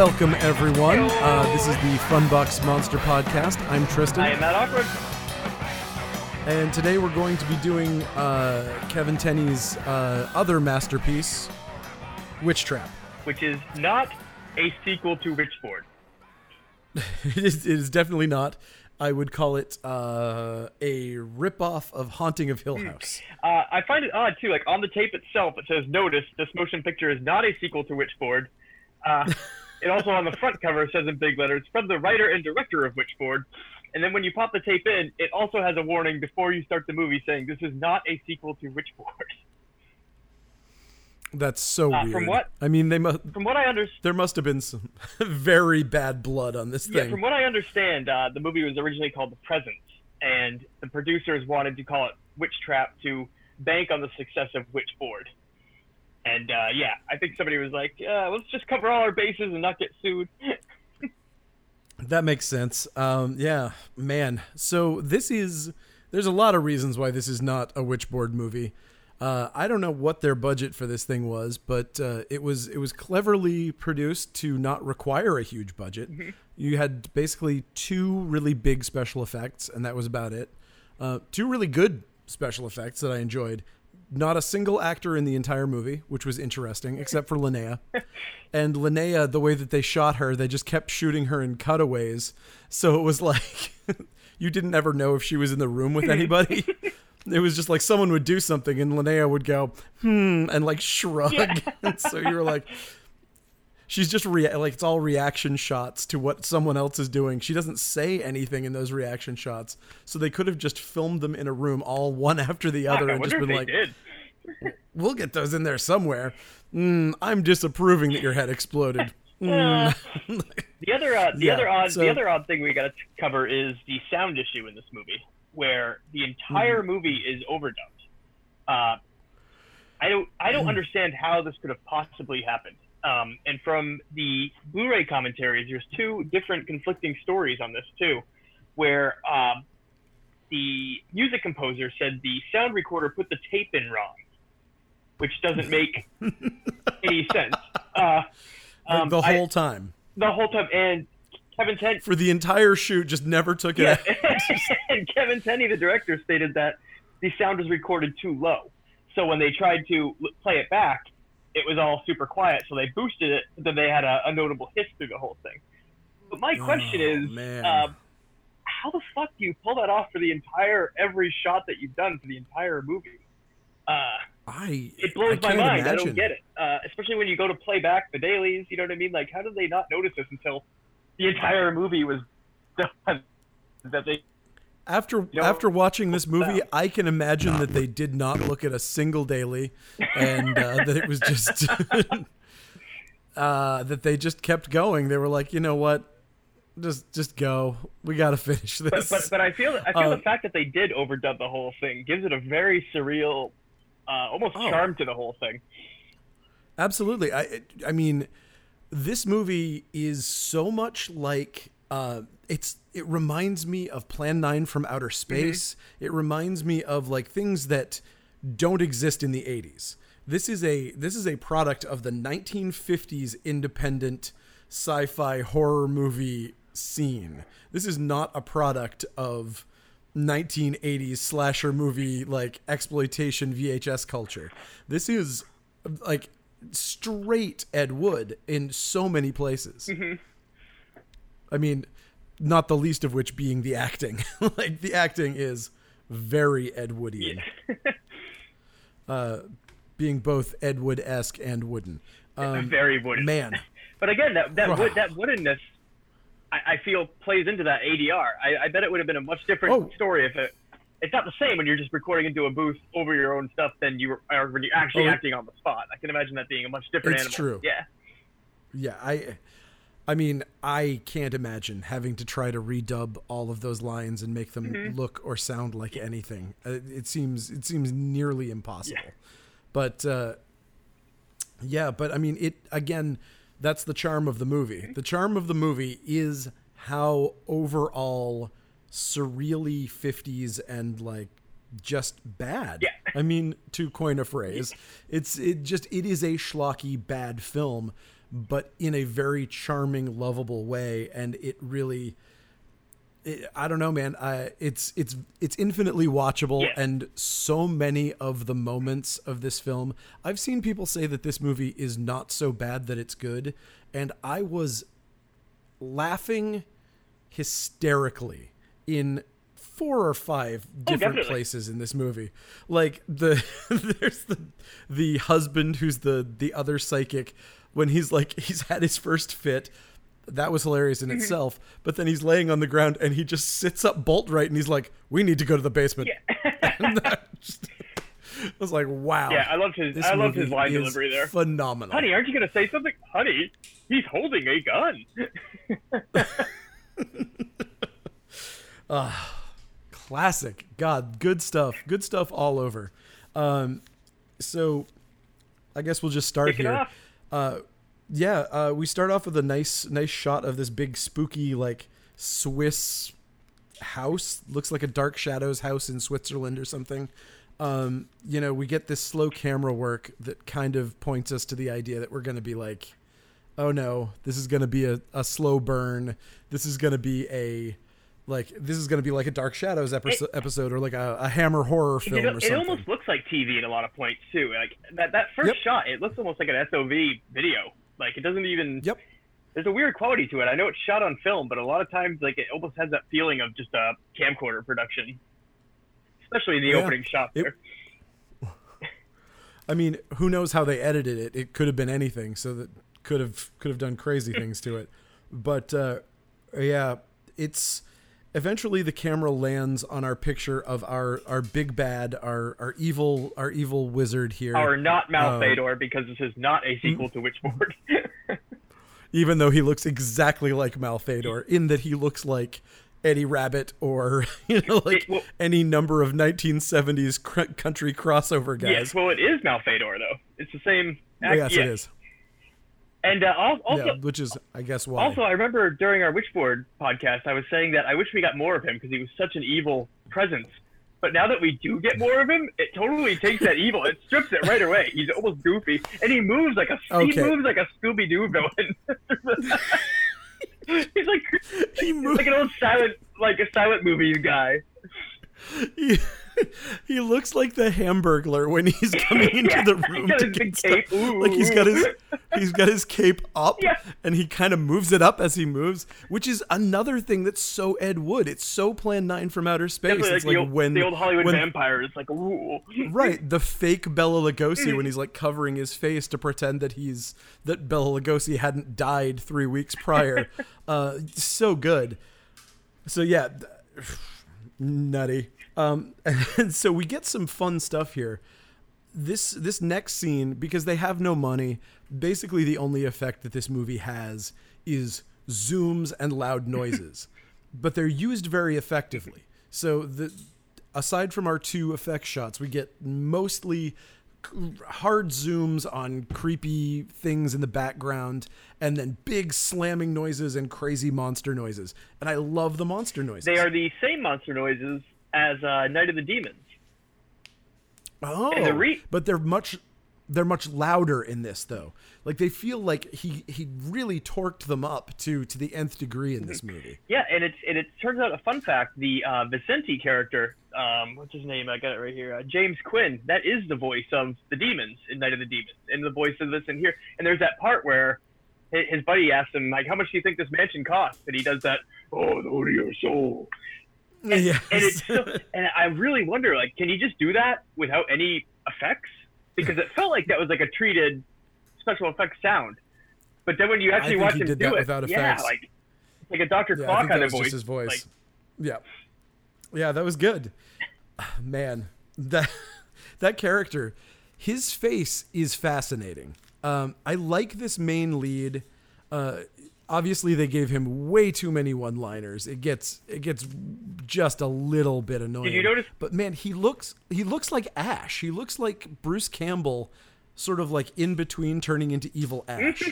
Welcome, everyone. Uh, this is the Funbox Monster Podcast. I'm Tristan. I am Matt Awkward. And today we're going to be doing uh, Kevin Tenney's uh, other masterpiece, Witch Trap. Which is not a sequel to Witchboard. it, is, it is definitely not. I would call it uh, a ripoff of Haunting of Hill Hmm. House. Uh, I find it odd too. Like on the tape itself, it says, "Notice this motion picture is not a sequel to Witchboard." Uh, it also on the front cover says in big letters, "From the writer and director of Witchboard." And then when you pop the tape in, it also has a warning before you start the movie saying, "This is not a sequel to Witchboard." That's so Uh, weird. from what- I mean, they must. From what I understand. there must have been some very bad blood on this Yeah, thing. from what I understand, uh, the movie was originally called The Presence, and the producers wanted to call it Witch Trap to bank on the success of Witchboard. And uh, yeah, I think somebody was like, uh, "Let's just cover all our bases and not get sued." That makes sense. Um, yeah, man. So this is there's a lot of reasons why this is not a witchboard movie. Uh, I don't know what their budget for this thing was, but uh, it was it was cleverly produced to not require a huge budget. You had basically two really big special effects, and that was about it. Uh, two really good special effects that I enjoyed. Not a single actor in the entire movie, which was interesting, except for Linnea. And Linnea, the way that they shot her, they just kept shooting her in cutaways. So it was like you didn't ever know if she was in the room with anybody. it was just like someone would do something and Linnea would go, hmm, and like shrug. and so you were like, she's just rea- like it's all reaction shots to what someone else is doing. She doesn't say anything in those reaction shots. So they could have just filmed them in a room all one after the other I and just been like, did. We'll get those in there somewhere. Mm, I'm disapproving that your head exploded. Mm. The other, uh, the Yeah, other odd, so- the other odd thing we got to cover is the sound issue in this movie, where the entire Mm-hmm. movie is overdubbed. Uh, I don't, I Mm. don't understand how this could have possibly happened. Um, and from the Blu-ray commentaries, there's two different conflicting stories on this too, where um, the music composer said the sound recorder put the tape in wrong, which doesn't make any sense. Uh, um, the I- whole time. the whole time, and Kevin Ten, For the entire shoot, just never took it yeah, and Kevin Tenney, the director, stated that the sound was recorded too low. So when they tried to l- play it back, it was all super quiet. So they boosted it, then they had a, a notable hiss through the whole thing. But my question Oh, is, um, how the fuck do you pull that off for the entire every shot that you've done for the entire movie? Uh, I it blows I my mind. I don't get it. Uh, especially when you go to play back the dailies. You know what I mean? Like, how did they not notice this until the entire movie was done? That they After know, after watching this movie. I can imagine that they did not look at a single daily, and uh, that it was just uh, that they just kept going. They were like, you know what, just just go. We got to finish but, this. but but I feel I feel Uh, the fact that they did overdub the whole thing gives it a very surreal, uh, almost Oh. charm to the whole thing. Absolutely. I I mean, this movie is so much like uh, it's. It reminds me of Plan Nine from Outer Space. It reminds me of like things that don't exist in the '80s. This is a this is a product of the 1950s independent sci-fi horror movie scene. This is not a product of 1980s slasher movie like exploitation VHS culture. This is like straight Ed Wood in so many places. I mean, not the least of which being the acting. like the acting is very Ed Woodian. uh, being both Ed Wood esque and wooden. Um, very wooden. man, But again, that that Wow. wood, that woodenness, I, I feel plays into that ADR. I, I bet it would have been a much different Oh. story if it. It's not the same when you're just recording into a booth over your own stuff than you or when you're actually Oh, acting on the spot. I can imagine that being a much different It's animal. true. Yeah. yeah, I. I mean, I can't imagine having to try to redub all of those lines and make them Mm-hmm. look or sound like anything. Uh, it seems it seems nearly impossible. Yeah. But uh, yeah, but I mean, it again. That's the charm of the movie. The charm of the movie is how overall surreally 50s and like just bad. Yeah. I mean, to coin a phrase, it's it just it is a schlocky bad film, but in a very charming, lovable way, and it really. I don't know, man. I, it's it's it's infinitely watchable, Yeah. and so many of the moments of this film. I've seen people say that this movie is not so bad that it's good, and I was laughing hysterically in four or five oh, different definitely. places in this movie. Like the there's the the husband who's the the other psychic when he's like he's had his first fit. That was hilarious in itself. But then he's laying on the ground and he just sits up bolt right and he's like, "We need to go to the basement." and just, I was like, "Wow." Yeah, I loved his I loved his line delivery there. Phenomenal. Honey, aren't you gonna say something? Honey, he's holding a gun. classic god good stuff good stuff all over um so i guess we'll just start here uh yeah uh we start off with a nice nice shot of this big spooky like swiss house looks like a dark shadows house in switzerland or something um you know we get this slow camera work that kind of points us to the idea that we're going to be like oh no this is going to be a, a slow burn this is going to be a like this is going to be like a dark shadows episode, episode or like a, a hammer horror It, film or it something almost looks like TV in a lot of points too. Like that that first Yep. shot, it looks almost like an SOV video. Like it doesn't even. yep There's a weird quality to it. I know it's shot on film, but a lot of times, like it almost has that feeling of just a camcorder production, especially the Yeah. opening shot It- there. I mean, who knows how they edited it? It could have been anything, so that could have could have done crazy things to it. But uh, yeah, it's eventually the camera lands on our picture of our our big bad, our our evil our evil wizard here. Or not Malfeitor, uh, because this is not a sequel mm. to Witchboard. even though he looks exactly like Malfeitor, in that he looks like Eddie Rabbitt or you know like It- well- any number of 1970s cr- country crossover guys. yes, well, it is Malfeitor though. It's the same. Oh, yes, yeah. it is. And uh, also, yeah, which is I guess why. Also, I remember during our Witchboard podcast, I was saying that I wish we got more of him because he was such an evil presence. But now that we do get more of him, it totally takes that evil. It strips it right away. He's almost goofy, and he moves like a he moves like a Scooby Doo villain. he's like he moves. like an old silent like a silent movie guy. he, he looks like the Hamburglar when he's coming into Yeah, the room to get stuff. Like he's got his he's got his cape up Yeah. and he kind of moves it up as he moves, which is another thing that's so Ed Wood. It's so Plan 9 from outer space. Definitely like, it's the, like old, when the old Hollywood when, vampire is like ooh. Right, the fake Bela Lugosi when he's like covering his face to pretend that he's that Bela Lugosi hadn't died 3 weeks prior. uh so good. So yeah, nutty. Um, and so we get some fun stuff here. This this next scene because they have no money. Basically, the only effect that this movie has is zooms and loud noises, but they're used very effectively. So the aside from our two effect shots, we get mostly hard zooms on creepy things in the background and then big slamming noises and crazy monster noises. And I love the monster noises. They are the same monster noises as uh, Night of the Demons. Oh, the re- but they're much they're much louder in this though. Like they feel like he he really torqued them up to to the nth degree in this movie. Yeah, and it's and it turns out a fun fact: the uh, Vicente character, um, what's his name? I got it right here. Uh, James Quinn. That is the voice of the demons in Night of the Demons, and the voice of this in here. And there's that part where his buddy asks him like, "How much do you think this mansion costs?" And he does that. Oh, the order your soul. Yes. And it's so, and I really wonder, like, can you just do that without any effects? Because it felt like that was like a treated special effects sound. But then when you actually watch him do it, without yeah, effects. like like a Dr. Yeah, Claw kind of voice. just his voice. Like, yeah, yeah, that was good. Man, that that character, his face is fascinating. Um, I like this main lead. Uh, obviously, they gave him way too many one-liners. It gets it gets just a little bit annoying. Did you notice- But man, he looks he looks like Ash. He looks like Bruce Campbell, sort of like in between turning into evil Ash.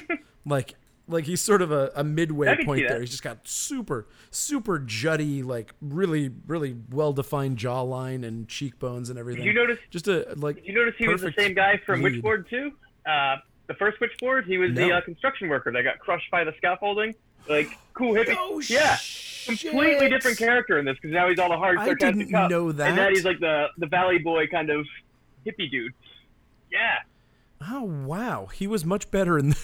like Like he's sort of a, a midway point there. He's just got super, super jutty, like really, really well defined jawline and cheekbones and everything. Did you notice? Just a like. Did you notice he was the same guy from lead. Witchboard too? Uh, the first Witchboard, he was the uh, construction worker that got crushed by the scaffolding. Like cool hippie. Oh, yeah, completely different character in this because now he's all the hard I sarcastic didn't cop, know that. and then he's like the the Valley Boy kind of hippie dude. Yeah, Oh wow, he was much better in the,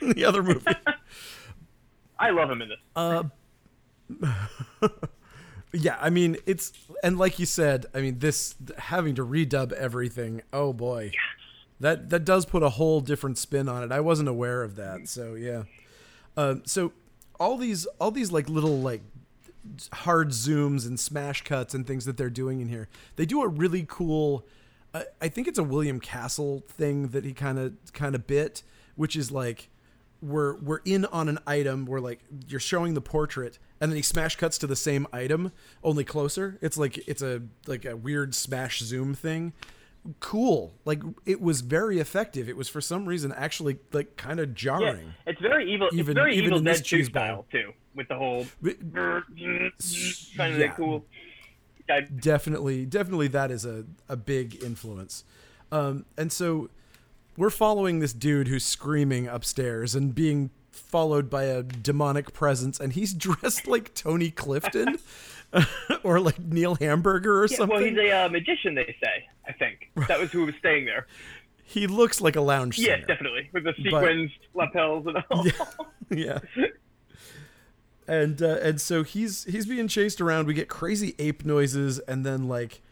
the other movie. I love him in this. Uh, yeah, I mean it's and like you said, I mean this having to redub everything. Oh boy, that that does put a whole different spin on it. I wasn't aware of that, so yeah. Um, so all these all these like little like hard zooms and smash cuts and things that they're doing in here, they do a really cool. I think it's a William Castle thing that he kind of kind of bit, which is like we're we're in on an item where like you're showing the portrait and then he smash cuts to the same item only closer it's like it's a like a weird smash zoom thing cool like it was very effective it was for some reason actually like kind of Yeah, jarring it's very evil. Even- it's very even Evil Dead 2 cheese style too, with the whole But kind of yeah. cool. I, definitely definitely that is a, a big influence um, and so we're following this dude who's screaming upstairs and being followed by a demonic presence and he's dressed like tony clifton or like neil hamburger or yeah, something well, he's a uh, magician, they say. I think that was who was staying there. he looks like a lounge Yes, singer definitely, with the sequins, lapels, and all. yeah and uh, and so he's he's being chased around we get crazy ape noises and then like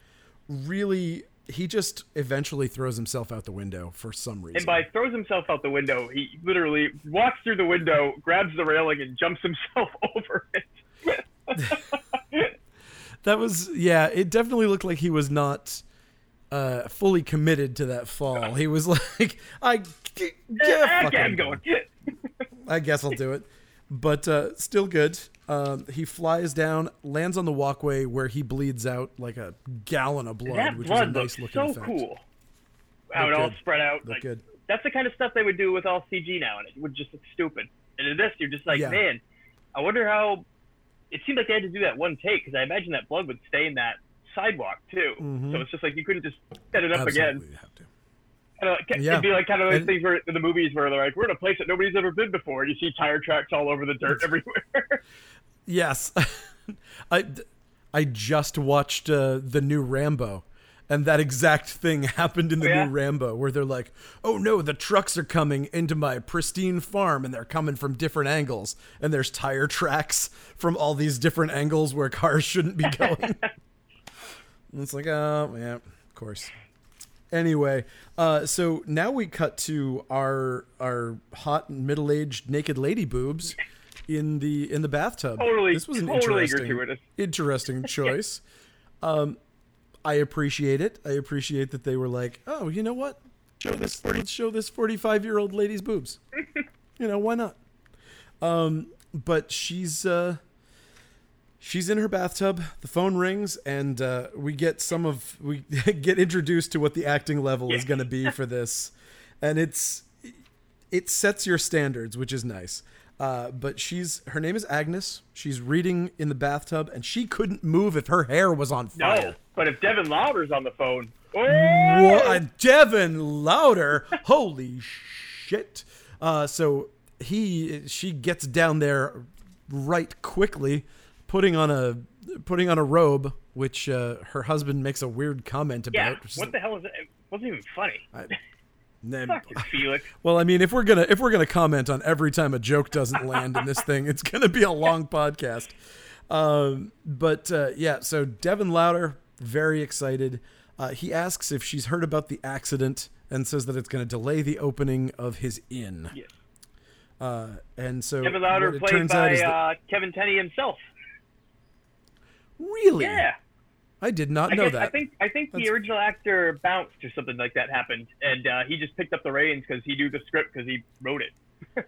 really he just eventually throws himself out the window for some reason And by throws himself out the window, he literally walks through the window, grabs the railing, and jumps himself over it. that was yeah it definitely looked like he was not uh fully committed to that fall he was like i yeah, fuck I'm going. I guess I'll do it. But uh, still good. Um, he flies down, lands on the walkway where he bleeds out like a gallon of blood, that which blood is a nice looking so effect. cool. How it all spread out. Look like, good. That's the kind of stuff they would do with all CG now, and it would just look stupid. And in this, you're just like, Yeah. man, I wonder how. It seemed like they had to do that one take because I imagine that blood would stay in that sidewalk too. Mhm. So it's just like you couldn't just set it up again. Absolutely, you have to. Kind of like, Yeah. It'd be like kind of those And- things where in the movies where they're like, we're in a place that nobody's ever been before, and you see tire tracks all over the dirt everywhere. Yes, I I just watched uh, the new Rambo, and that exact thing happened in the Oh, yeah? new Rambo, where they're like, "Oh no, the trucks are coming into my pristine farm, and they're coming from different angles, and there's tire tracks from all these different angles where cars shouldn't be going." and it's like, oh yeah, of course. Anyway, uh, so now we cut to our our hot middle aged naked lady boobs in the in the bathtub. Totally- this was an totally interesting gratuitous. interesting choice. um, I appreciate it. I appreciate that they were like, oh, you know what? Show this. Let's show this forty-five-year-old lady's boobs. you know why not? Um, but she's uh, she's in her bathtub. The phone rings, and uh, we get some of we get introduced to what the acting level is going to be for this, and it's it sets your standards, which is nice. Uh, but she's her name is Agnes. She's reading in the bathtub, and she couldn't move if her hair was on fire. no, but if Devin Lauder's on the phone, oh, What, Devin Lauder? Holy shit! Uh, so he she gets down there right quickly, putting on a putting on a robe, which uh, her husband makes a weird comment about. yeah, what the hell is it? It wasn't even funny. I- Then- Felix. well, I mean, if we're gonna if we're gonna comment on every time a joke doesn't land in this thing, it's gonna be a long podcast. Um, but uh, yeah, so Devin Lauder, very excited. Uh, he asks if she's heard about the accident and says that it's going to delay the opening of his inn. Yes. Uh, and so Kevin what it played by that- uh, Kevin Tenney himself. really, Yeah. I did not I know guess that. I think I think That's- the original actor bounced or something like that happened, and uh, he just picked up the reins because he knew the script because he wrote it.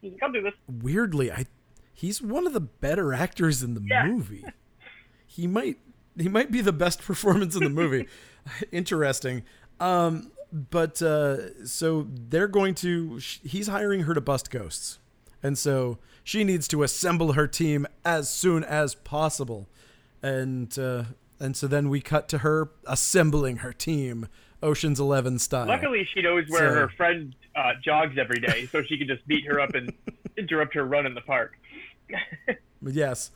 He's like, I'll do this. Weirdly, I he's one of the better actors in the Yeah. movie. He might he might be the best performance in the movie. Interesting. Um, but uh, so they're going to. sh- He's hiring her to bust ghosts, And so she needs to assemble her team as soon as possible. And uh, and so then we cut to her assembling her team, Ocean's Eleven style. Luckily, she knows where So- her friend uh, jogs every day, so she can just beat her up and interrupt her run in the park. Yes.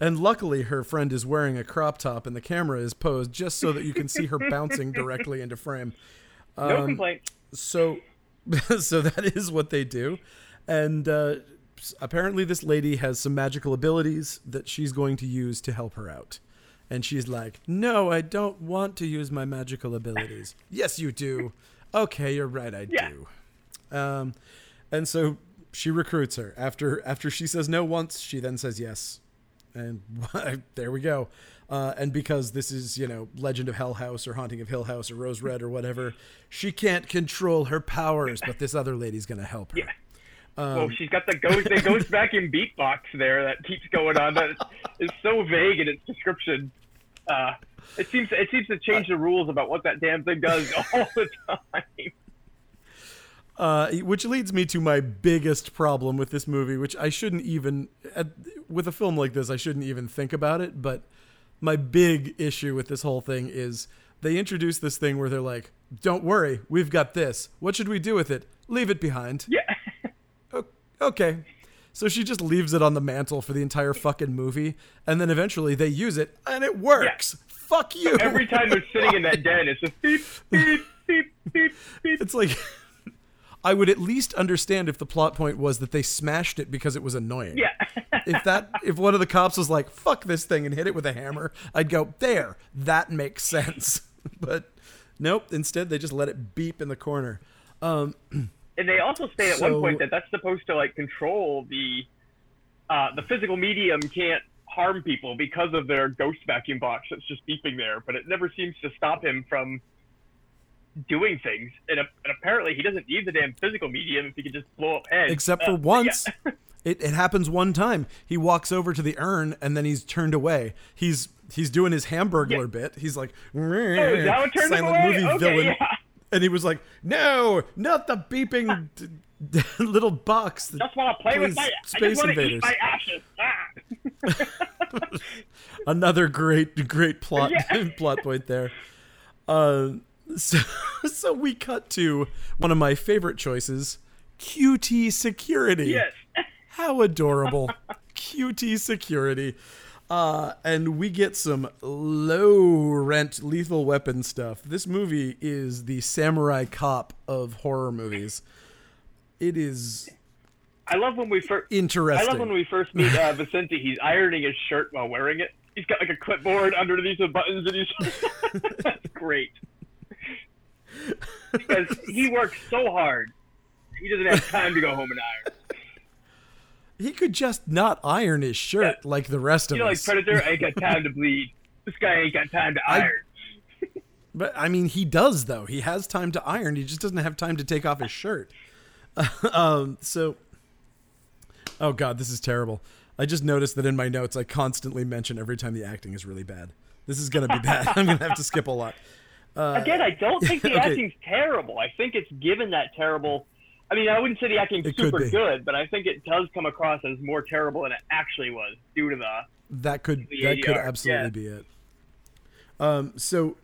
And luckily, her friend is wearing a crop top, and the camera is posed just so that you can see her bouncing directly into frame. No Um, complaint. so so that is what they do and uh, apparently this lady has some magical abilities that she's going to use to help her out and she's like no i don't want to use my magical abilities yes you do okay you're right i Yeah. do um, and so she recruits her after after she says no once she then says yes and there we go. Uh, and because this is, you know, Legend of Hell House or Haunting of Hill House or Rose Red or whatever, she can't control her powers, but this other lady's gonna help her. Yeah. well, she's got the ghost, the ghost vacuum beatbox there that keeps going on. That is so vague in its description. Uh, it seems it seems to change the rules about what that damn thing does all the time. Uh, which leads me to my biggest problem with this movie, which I shouldn't even, at, with a film like this, I shouldn't even think about it. But my big issue with this whole thing is they introduce this thing where they're like, "Don't worry, we've got this. What should we do with it? Leave it behind." Yeah. Okay. So she just leaves it on the mantle for the entire fucking movie, and then eventually they use it, and it works. Fuck you. Every time they're sitting in that den, it's just beep, beep, beep, beep, beep. It's like I would at least understand if the plot point was that they smashed it because it was annoying. Yeah. If that if one of the cops was like, "Fuck this thing" and hit it with a hammer, I'd go, "There. That makes sense." But nope, instead they just let it beep in the corner. Um and they also say at So- one point that that's supposed to like control the uh, the physical medium can't harm people because of their ghost vacuum box that's just beeping there, but it never seems to stop him from doing things. And, and apparently, he doesn't need the damn physical medium if he can just blow up heads. except Uh, for yeah. once. It, it happens one time. He walks over to the urn and then he's turned away. He's he's doing his hamburger Yeah. bit. He's like Oh, is that what turned silent away? movie Okay, villain. yeah. And he was like, "No, not the beeping d- d- little box." that Just want to play with my. I Space to Invaders. eat my ashes. Ah. Another great, great plot Yeah. plot point there. Uh, so, so we cut to one of my favorite choices, QT security. yes. How adorable. QT security. Uh, and we get some low rent lethal weapon stuff. This movie is the samurai cop of horror movies. It is I love when we first. interesting. I love when we first meet uh, Vicente. He's ironing his shirt while wearing it. He's got like a clipboard underneath the buttons, and he's that's great. Because he works so hard, he doesn't have time to go home and iron. He could just not iron his shirt Yeah. like the rest of us. You know, like. Predator, I ain't got time to bleed. This guy ain't got time to I- iron. But I mean, he does though. He has time to iron. He just doesn't have time to take off his shirt. um, so, oh god, this is terrible. I just noticed that in my notes, I constantly mention every time the acting is really bad. This is gonna be bad. I'm gonna have to skip a lot. Again, I don't think the Uh, okay. acting's terrible. I think it's given that terrible. I mean, I wouldn't say the acting's It super good, but I think it does come across as more terrible than it actually was due to the That could The that could absolutely yeah. be it. Um, so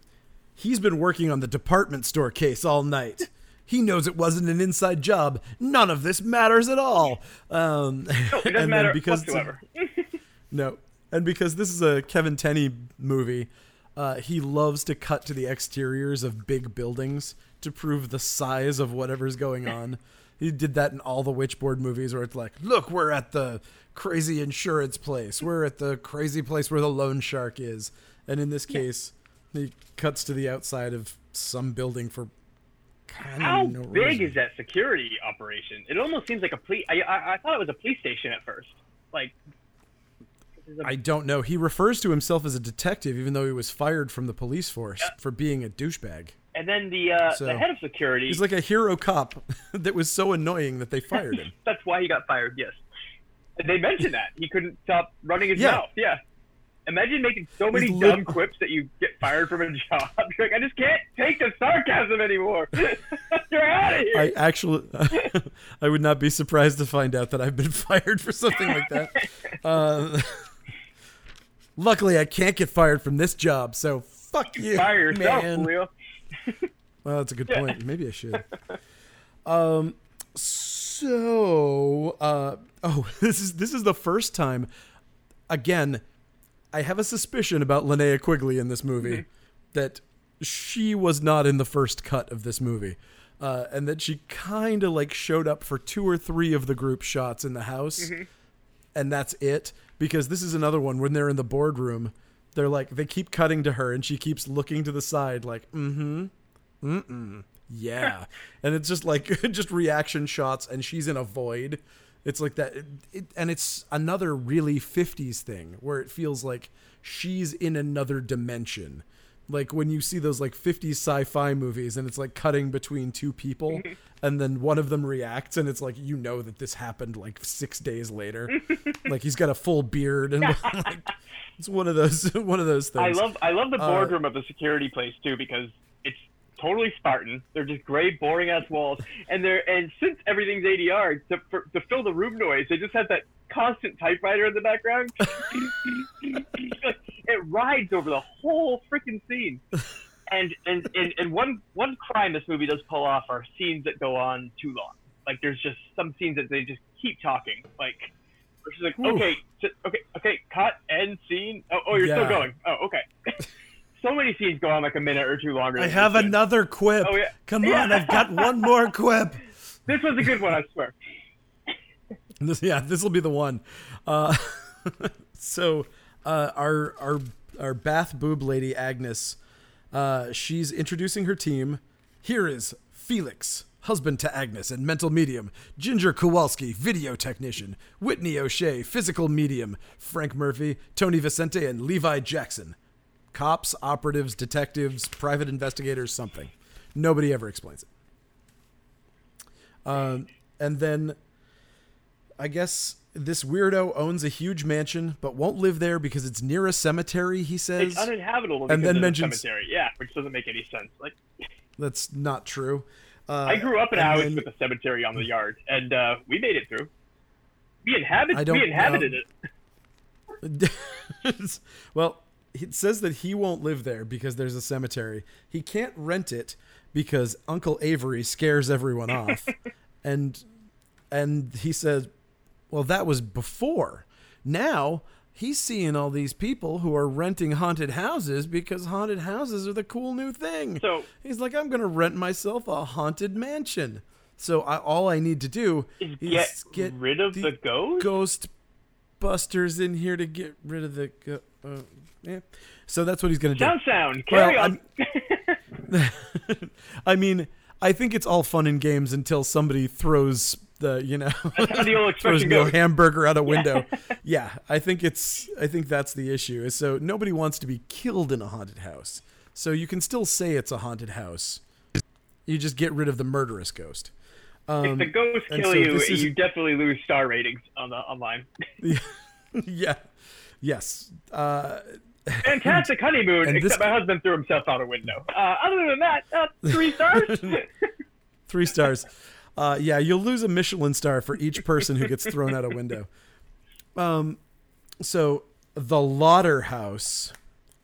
he's been working on the department store case all night. He knows it wasn't an inside job. None of this matters at all. Um, No, it doesn't and matter because whatsoever. No. And because this is a Kevin Tenney movie, uh, he loves to cut to the exteriors of big buildings to prove the size of whatever's going on. he did that in all the Witchboard movies where it's like, look, we're at the crazy insurance place. We're at the crazy place where the loan shark is. And in this case, he cuts to the outside of some building for kind How of no big reason. is that security operation? It almost seems like a police. I, I I thought it was a police station at first. Like, this is a- I don't know. He refers to himself as a detective, even though he was fired from the police force for being a douchebag. And then the uh, So, the head of security. He's like a hero cop that was so annoying that they fired him. that's why he got fired. Yes, they mentioned that he couldn't stop running his Yeah. mouth. Yeah, Imagine making so many dumb quips that you get fired from a job. You're like, I just can't take the sarcasm anymore. You're out of here. I actually, I would not be surprised to find out that I've been fired for something like that. Uh, luckily, I can't get fired from this job, so fuck you, Fire yourself, man. Leo. Well, that's a good point. Maybe I should. Um. So, uh, oh, this is this is the first time. Again, I have a suspicion about Linnea Quigley in this movie that she was not in the first cut of this movie, uh, and that she kind of like showed up for two or three of the group shots in the house, and that's it. Because this is another one when they're in the boardroom, they're like they keep cutting to her, and she keeps looking to the side, like, mm-hmm. Mm-mm. Yeah. and it's just like just reaction shots and she's in a void. It's like that it, and it's another really 50s thing where it feels like she's in another dimension. Like when you see those like 50s sci-fi movies and it's like cutting between two people and then one of them reacts and it's like you know that this happened like 6 days later. like he's got a full beard and like, it's one of those one of those things. I love I love the Uh, boardroom of the security place too because totally Spartan. They're just gray, boring ass walls, and they're and since everything's ADR to for, to fill the room noise, they just have that constant typewriter in the background. it rides over the whole freaking scene. And, and and and one one crime this movie does pull off are scenes that go on too long. Like there's just some scenes that they just keep talking. Like she's like, okay, okay, okay, cut, end scene. Oh, oh, you're Yeah. still going. Oh, okay. so many scenes go on like a minute or two longer. I have another quip. Oh, yeah. Come Yeah. on, I've got one more quip. This was a good one, I swear. This, yeah, this will be the one. Uh, so, uh, our our our bath boob lady Agnes, uh, she's introducing her team. Here is Felix, husband to Agnes and mental medium. Ginger Kowalski, video technician. Whitney O'Shea, physical medium. Frank Murphy, Tony Vicente, and Levi Jackson. Cops, operatives, detectives, private investigators, something. Nobody ever explains it. Um, and then I guess this weirdo owns a huge mansion, but won't live there because it's near a cemetery. He says It's uninhabitable And then mentions- the cemetery. Yeah, which doesn't make any sense. Like that's not true. Uh, I grew up in a house then- with a cemetery on the yard, and uh, we made it through. We inhabit I don't- we inhabited um, it. well, it says that he won't live there because there's a cemetery. He can't rent it because Uncle Avery scares everyone off, and and he says, "Well, that was before. Now." He's seeing all these people who are renting haunted houses because haunted houses are the cool new thing. So He's like, I'm going to rent myself a haunted mansion. So I, all I need to do is is get, rid of the, ghost. ghost busters in here to get rid of the. Go- uh, yeah. So that's what he's going to do. Sound sound. Carry Well, on. I mean, I think it's all fun and games until somebody throws the, you know, throws goes. hamburger out a window. yeah, I think it's. I think that's the issue. So nobody wants to be killed in a haunted house. So you can still say it's a haunted house. You just get rid of the murderous ghost. if the Um, ghosts kill so you, is- you definitely lose star ratings on the online. yeah. Yes. Uh, Fantastic honeymoon, and this- except my husband threw himself out a window. Uh, other than that, uh, three stars. Three stars. Uh, yeah, you'll lose a Michelin star for each person who gets thrown out a window. Um, so the Lauder House.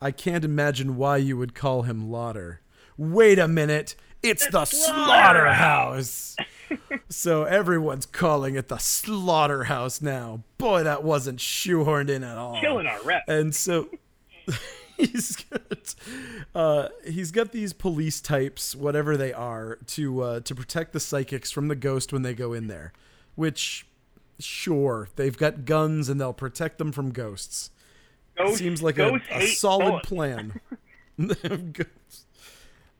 I can't imagine why you would call him Lauder. Wait a minute, it's the Slaughterhouse. so everyone's calling it the Slaughterhouse now. Boy, that wasn't shoehorned in at all Killing our rep. and so he's got uh, he's got these police types, whatever they are, to uh, to protect the psychics from the ghost when they go in there. Which, sure, they've got guns and they'll protect them from ghosts. Seems like a, a solid bullets. plan.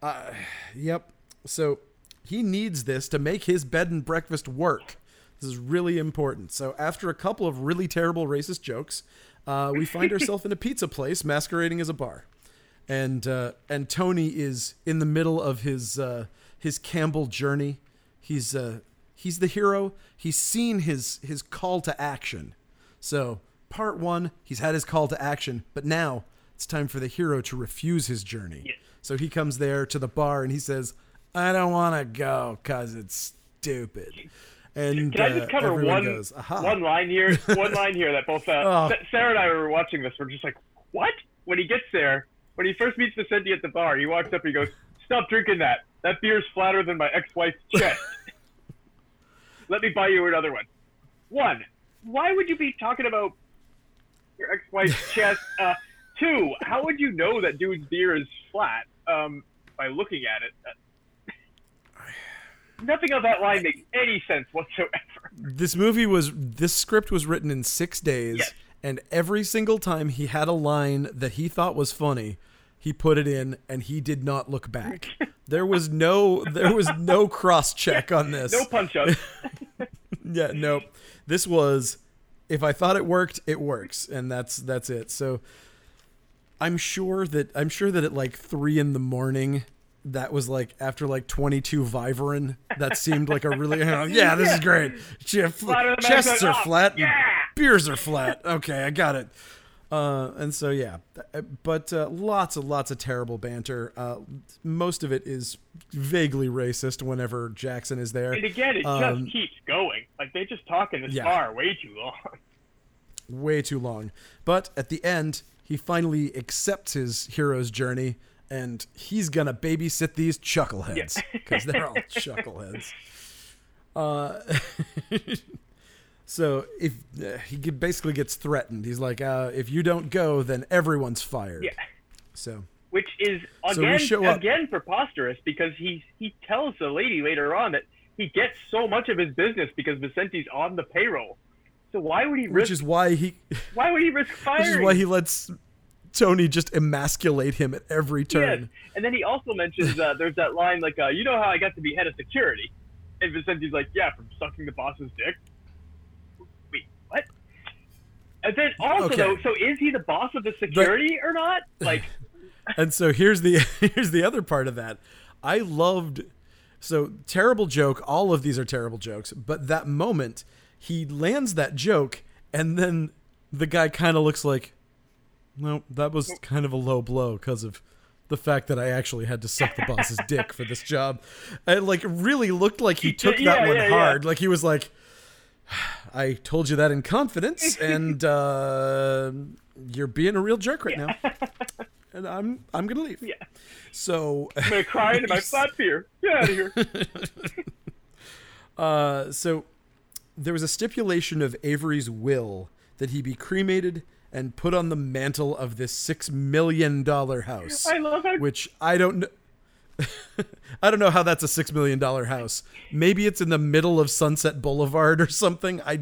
Uh, yep. So he needs this to make his bed and breakfast work. This is really important. So after a couple of really terrible racist jokes, uh, we find ourselves in a pizza place masquerading as a bar, and uh, and Tony is in the middle of his uh, his Campbell journey. He's uh, he's the hero. He's seen his his call to action. So part one, he's had his call to action, but now it's time for the hero to refuse his journey. Yeah. So he comes there to the bar and he says, "I don't want to go because it's stupid." And Can I uh, just cover everyone one goes, one line here? One line here that both uh, Oh. Sarah and I were watching this. We're just like, what? When he gets there, when he first meets Vicente at the bar, he walks up and he goes, "Stop drinking that. That beer's flatter than my ex-wife's chest. Let me buy you another one." One, why would you be talking about your ex-wife's chest? Uh, two, how would you know that dude's beer is flat um, by looking at it? Nothing of that line makes any sense whatsoever. this movie was this script was written in six days Yes. and every single time he had a line that he thought was funny he put it in and he did not look back there was no there was no cross check on this No punch up. yeah nope this was if i thought it worked it works and that's that's it so i'm sure that i'm sure that at like three in the morning that was like after like 22 Vivarin. That seemed like a really yeah, this is great. Che- Flatter the chests are flat, yeah. beers are flat. Okay, I got it. Uh, and so yeah, but uh, lots and lots of terrible banter. Uh, most of it is vaguely racist. Whenever Jackson is there, And again, it Um, just keeps going. Like they just talk in this yeah. bar way too long. way too long. But at the end, he finally accepts his hero's journey, and he's gonna babysit these chuckleheads because they're all chuckleheads. Uh, so if uh, he basically gets threatened, he's like, uh, "If you don't go, then everyone's fired." Yeah. So Which is So again up- again preposterous because he he tells the lady later on that he gets so much of his business because Vicente's on the payroll. So why would he which is why he, why would he risk firing? which is why he lets Tony just emasculate him at every Yes. turn. And then he also mentions uh, there's that line like, uh, "You know how I got to be head of security," and Vicente's like, "Yeah, from sucking the boss's dick." Wait, what? And then also Okay. though, so is he the boss of the security or not? Like, And so here's the here's the other part of that. I loved so terrible joke. All of these are terrible jokes, but that moment he lands that joke, and then the guy kind of looks like, no, that was kind of a low blow because of the fact that I actually had to suck the boss's dick for this job. It like really looked like he took that Yeah, one yeah, yeah. hard. Like he was like. I told you that in confidence, and uh, you're being a real jerk right now. And I'm I'm gonna leave. yeah, So, I'm gonna cry into my flat beer. Get out of here. uh, so there was a stipulation of Avery's will that he be cremated and put on the mantle of this six million dollar house. I love how which I don't know. I don't know how that's a six million dollar house. Maybe it's in the middle of Sunset Boulevard or something. I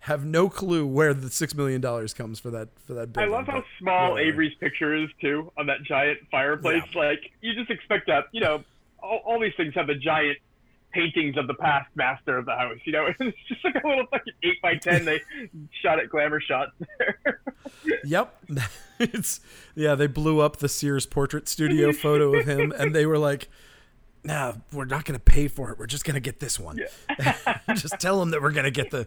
have no clue where the six million dollars comes for that for that I love how small whatever. Avery's picture is too on that giant fireplace. Like you just expect that, you know, all, all these things have a giant paintings of the past master of the house. You know, it's just like a little fucking eight by ten. They shot at glamour shots there. Yep. it's yeah, they blew up the Sears portrait studio photo of him and they were like, "Nah, we're not going to pay for it. We're just going to get this one." just tell them that we're going to get the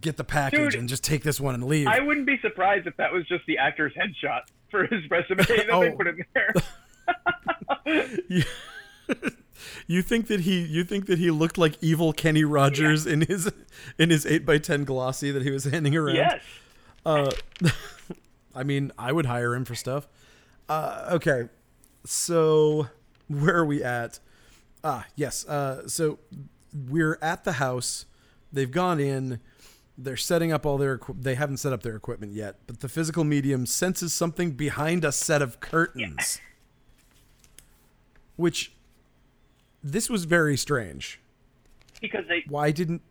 get the package Dude, and just take this one and leave. I wouldn't be surprised if that was just the actor's headshot for his resume that they Oh. put in there. You think that he you think that he looked like evil Kenny Rogers in his in his 8 by 10 glossy that he was handing around? yes. Uh, I mean, I would hire him for stuff. Uh, okay, so where are we at? Ah, yes. Uh, so we're at the house. They've gone in. They're setting up all their. Equi- they haven't set up their equipment yet, but the physical medium senses something behind a set of curtains, which this was very strange. Because they, Why didn't?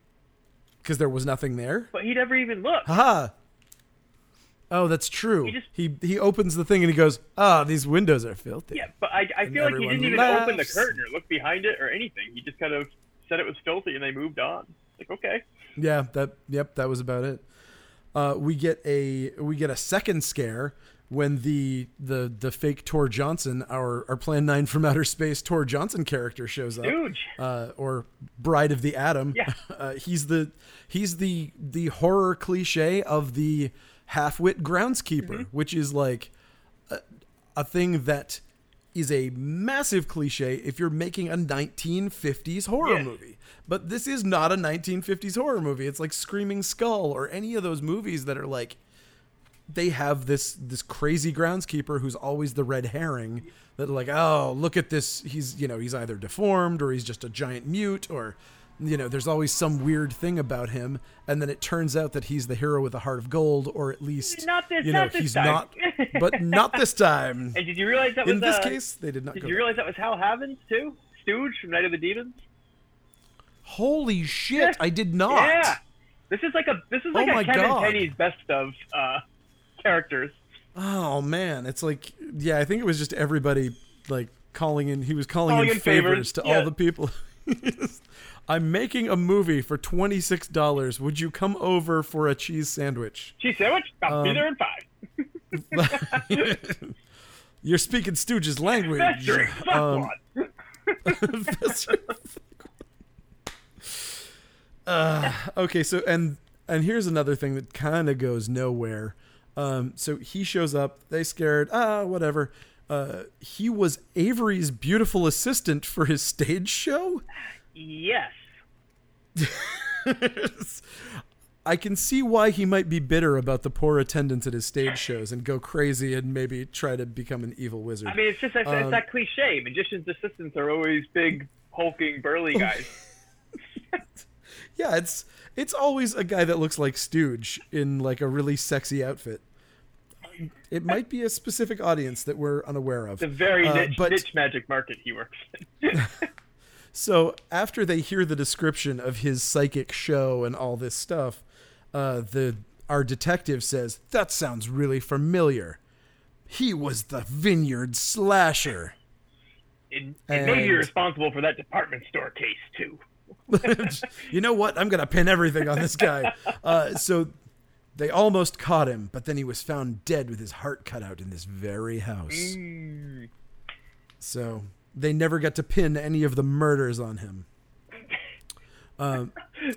Because there was nothing there. but he never even looked. Haha. Oh, that's true. He just- he he opens the thing and he goes, "Ah, these windows are filthy." Yeah, but I, I And feel like he didn't even open the curtain or look behind it or anything. He just kind of said it was filthy and they moved on. Like, okay. Yeah, that yep, that was about it. Uh, we get a we get a second scare when the the the fake Tor Johnson, our our Plan Nine from Outer Space Tor Johnson character shows up, Huge. uh, or Bride of the Atom. Yeah. Uh, he's the he's the the horror cliche of the half-wit groundskeeper, Mm-hmm. which is like a, a thing that is a massive cliche if you're making a 1950s horror movie. But this is not a 1950s horror movie. It's like Screaming Skull or any of those movies that are like they have this this crazy groundskeeper who's always the red herring that like oh look at this he's you know he's either deformed or he's just a giant mute or you know there's always some weird thing about him and then it turns out that he's the hero with a heart of gold or at least Not this- you know not he's time. not but not this time And did you realize that was in this uh, case they did not Did go you realize that was Hal Havins too? Stooge from Night of the Demons. holy shit i did not Yeah. This is like a this is like Oh a Kevin God. Tenney's best of uh, characters. Oh man, it's like yeah, I think it was just everybody like calling in. He was calling, Calling in, in favors, favors, to yeah. all the people. I'm making a movie for twenty six dollars. Would you come over for a cheese sandwich? Cheese sandwich. I'll be Um, there in five. You're speaking Stooges language. Fuck Um. Uh, okay, so and and here's another thing that kind of goes nowhere. Um, so he shows up. They scared. Ah, whatever. Uh, he was Avery's beautiful assistant for his stage show. Yes. I can see why he might be bitter about the poor attendance at his stage shows and go crazy and maybe try to become an evil wizard. I mean, it's just that, Um, it's that cliche. Magicians' assistants are always big, hulking, burly guys. yeah, it's it's always a guy that looks like Stooge in like a really sexy outfit. It might be a specific audience that we're unaware of. The very Uh, niche, but- niche magic market he works in. So after they hear the description of his psychic show and all this stuff, uh, the our detective says that sounds really familiar. He was the vineyard slasher. And, and maybe And- you're responsible for that department store case too. you know what? I'm gonna pin everything on this guy. Uh, so they almost caught him, but then he was found dead with his heart cut out in this very house. Mm. So they never got to pin any of the murders on him. Um,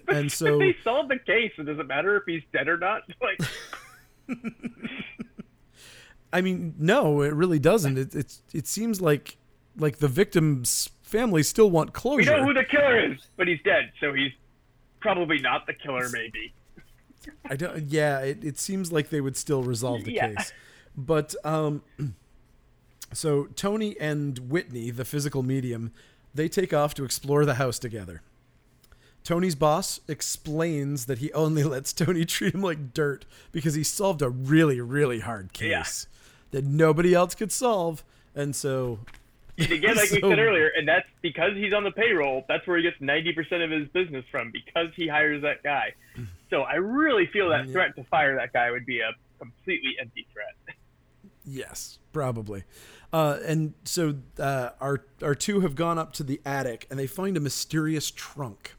and so they solved the case. It doesn't matter if he's dead or not. Like, I mean, no, it really doesn't. It it's it seems like like the victim's family still want closure. we know who the killer is, but he's dead, so he's probably not the killer. Maybe. I don't. Yeah, it, it seems like they would still resolve the Yeah. case, but um, so Tony and Whitney, the physical medium, they take off to explore the house together. Tony's boss explains that he only lets Tony treat him like dirt because he solved a really, really hard Yeah. case that nobody else could solve, and so And again, like we said earlier, and that's because he's on the payroll. That's where he gets ninety percent of his business from because he hires that guy. So I really feel that Yeah. threat to fire that guy would be a completely empty threat. Yes, probably. Uh, and so uh, our our two have gone up to the attic and they find a mysterious trunk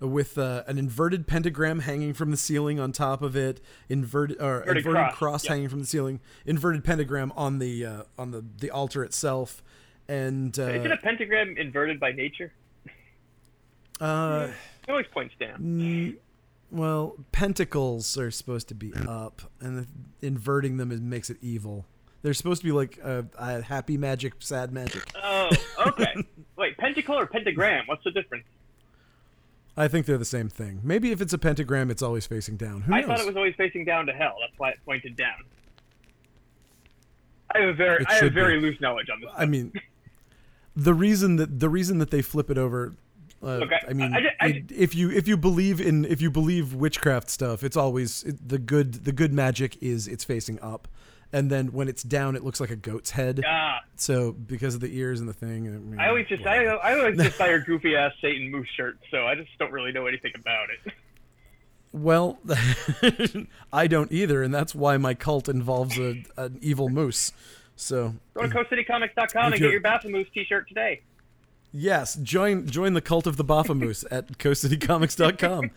with uh, an inverted pentagram hanging from the ceiling on top of it, inverted or Inverted inverted, cross, cross, yeah. hanging from the ceiling, inverted pentagram on the uh, on the the altar itself, and Isn't uh, a pentagram inverted by nature? uh, It always points down. mm, well, pentacles are supposed to be up, and inverting them is, makes it evil. They're supposed to be like a, a happy magic, sad magic. Oh, okay. Wait, pentacle or pentagram? What's the difference? I think they're the same thing. Maybe if it's a pentagram, it's always facing down. Who I knows? thought it was always facing down to hell. That's why it pointed down. I have a very, It I have be. very loose knowledge on this. I mean, the reason that the reason that they flip it over. Uh, Look, I- I, mean, I I it- if you if you believe in if you believe witchcraft stuff, it's always it, the good the good magic is it's facing up, and then when it's down, it looks like a goat's head. Ah, So because of the ears and the thing, mean, I always just, I. I always just buy your goofy ass Satan moose shirt, so I just don't really know anything about it. well, I don't either, and that's why my cult involves a, an evil moose. So Go to coastcitycomics.com and get your Baphomoose t-shirt today. Yes, join join the cult of the Baphomoose at coastcitycomics.com.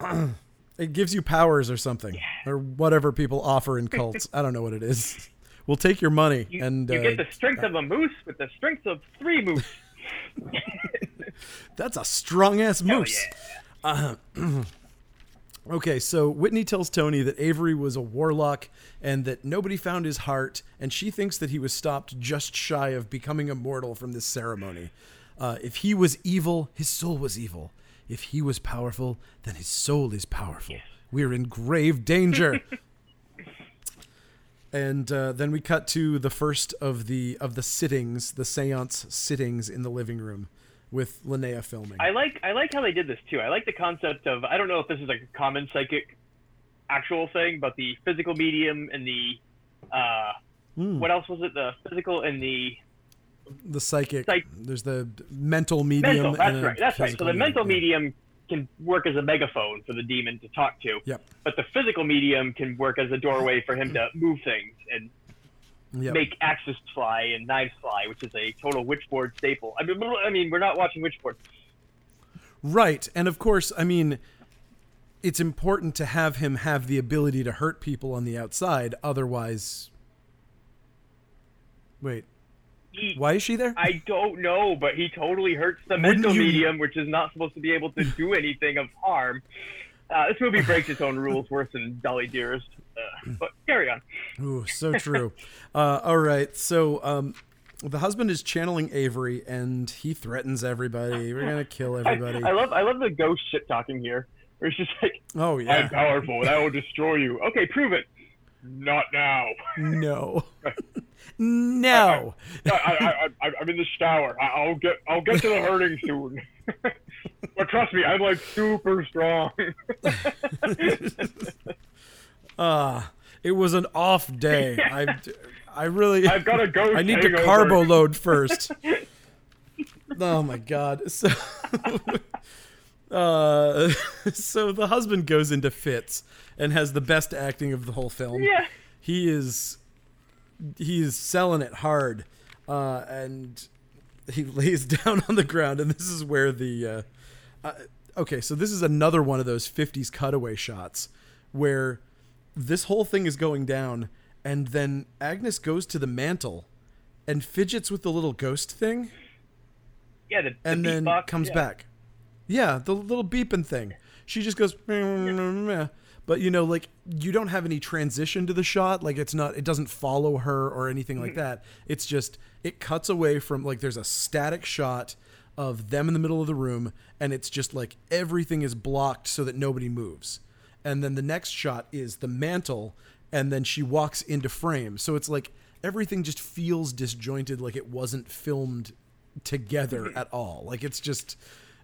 it gives you powers or something, or whatever people offer in cults. I don't know what it is. We'll take your money You, and you uh, get the strength of a moose with the strength of three moose. that's a strong ass moose. yeah. Uh, Okay, so Whitney tells Tony that Avery was a warlock and that nobody found his heart, and she thinks that he was stopped just shy of becoming immortal from this ceremony. Uh, if he was evil, his soul was evil. If he was powerful, then his soul is powerful. We're in grave danger. and uh, then we cut to the first of the of the sittings, the séance sittings in the living room, with Linnea filming. I like I like how they did this too. I like the concept of I don't know if this is like a common psychic actual thing, but the physical medium and the uh, Hmm. what else was it? The physical and the the psychic. Psych- There's the mental medium. mental. That's and right. That's right. So the mental yeah. medium can work as a megaphone for the demon to talk to, Yep. but the physical medium can work as a doorway for him to move things and Yep. make axes fly and knives fly, which is a total witchboard staple. I mean, I mean, we're not watching witchboard. Right. And of course, I mean, it's important to have him have the ability to hurt people on the outside. Otherwise, wait, He, why is she there? I don't know, but he totally hurts the mental you- medium, which is not supposed to be able to do anything of harm. Uh, this movie breaks its own rules worse than Dolly Dearest. Uh, but carry on. Ooh, so true. uh, all right. So, um, the husband is channeling Avery, and he threatens everybody. We're gonna kill everybody. I love I love the ghost shit talking here. Where it's just like, oh yeah, I'm powerful and I will destroy you. Okay, prove it. Not now. No. no. I, I, I, I'm in the shower. I, I'll get I'll get to the hurting soon. but trust me, I'm like super strong. Ah, it was an off day. I, I really. I've got to go. I need to carbo load first. oh my god. So uh so the husband goes into fits and has the best acting of the whole film. Yeah. He is he is selling it hard. Uh and he lays down on the ground and this is where the uh, uh okay, so this is another one of those 50s cutaway shots where this whole thing is going down and then Agnes goes to the mantle and fidgets with the little ghost thing Yeah, the, the and then beatbox, comes yeah. back. Yeah, the little beeping thing. She just goes, "Meh." but you know, like you don't have any transition to the shot. Like it's not, it doesn't follow her or anything Mm-hmm. like that. It's just it cuts away from like there's a static shot of them in the middle of the room, and it's just like everything is blocked so that nobody moves. And then the next shot is the mantle, and then she walks into frame. So it's like everything just feels disjointed, like it wasn't filmed together at all. Like it's just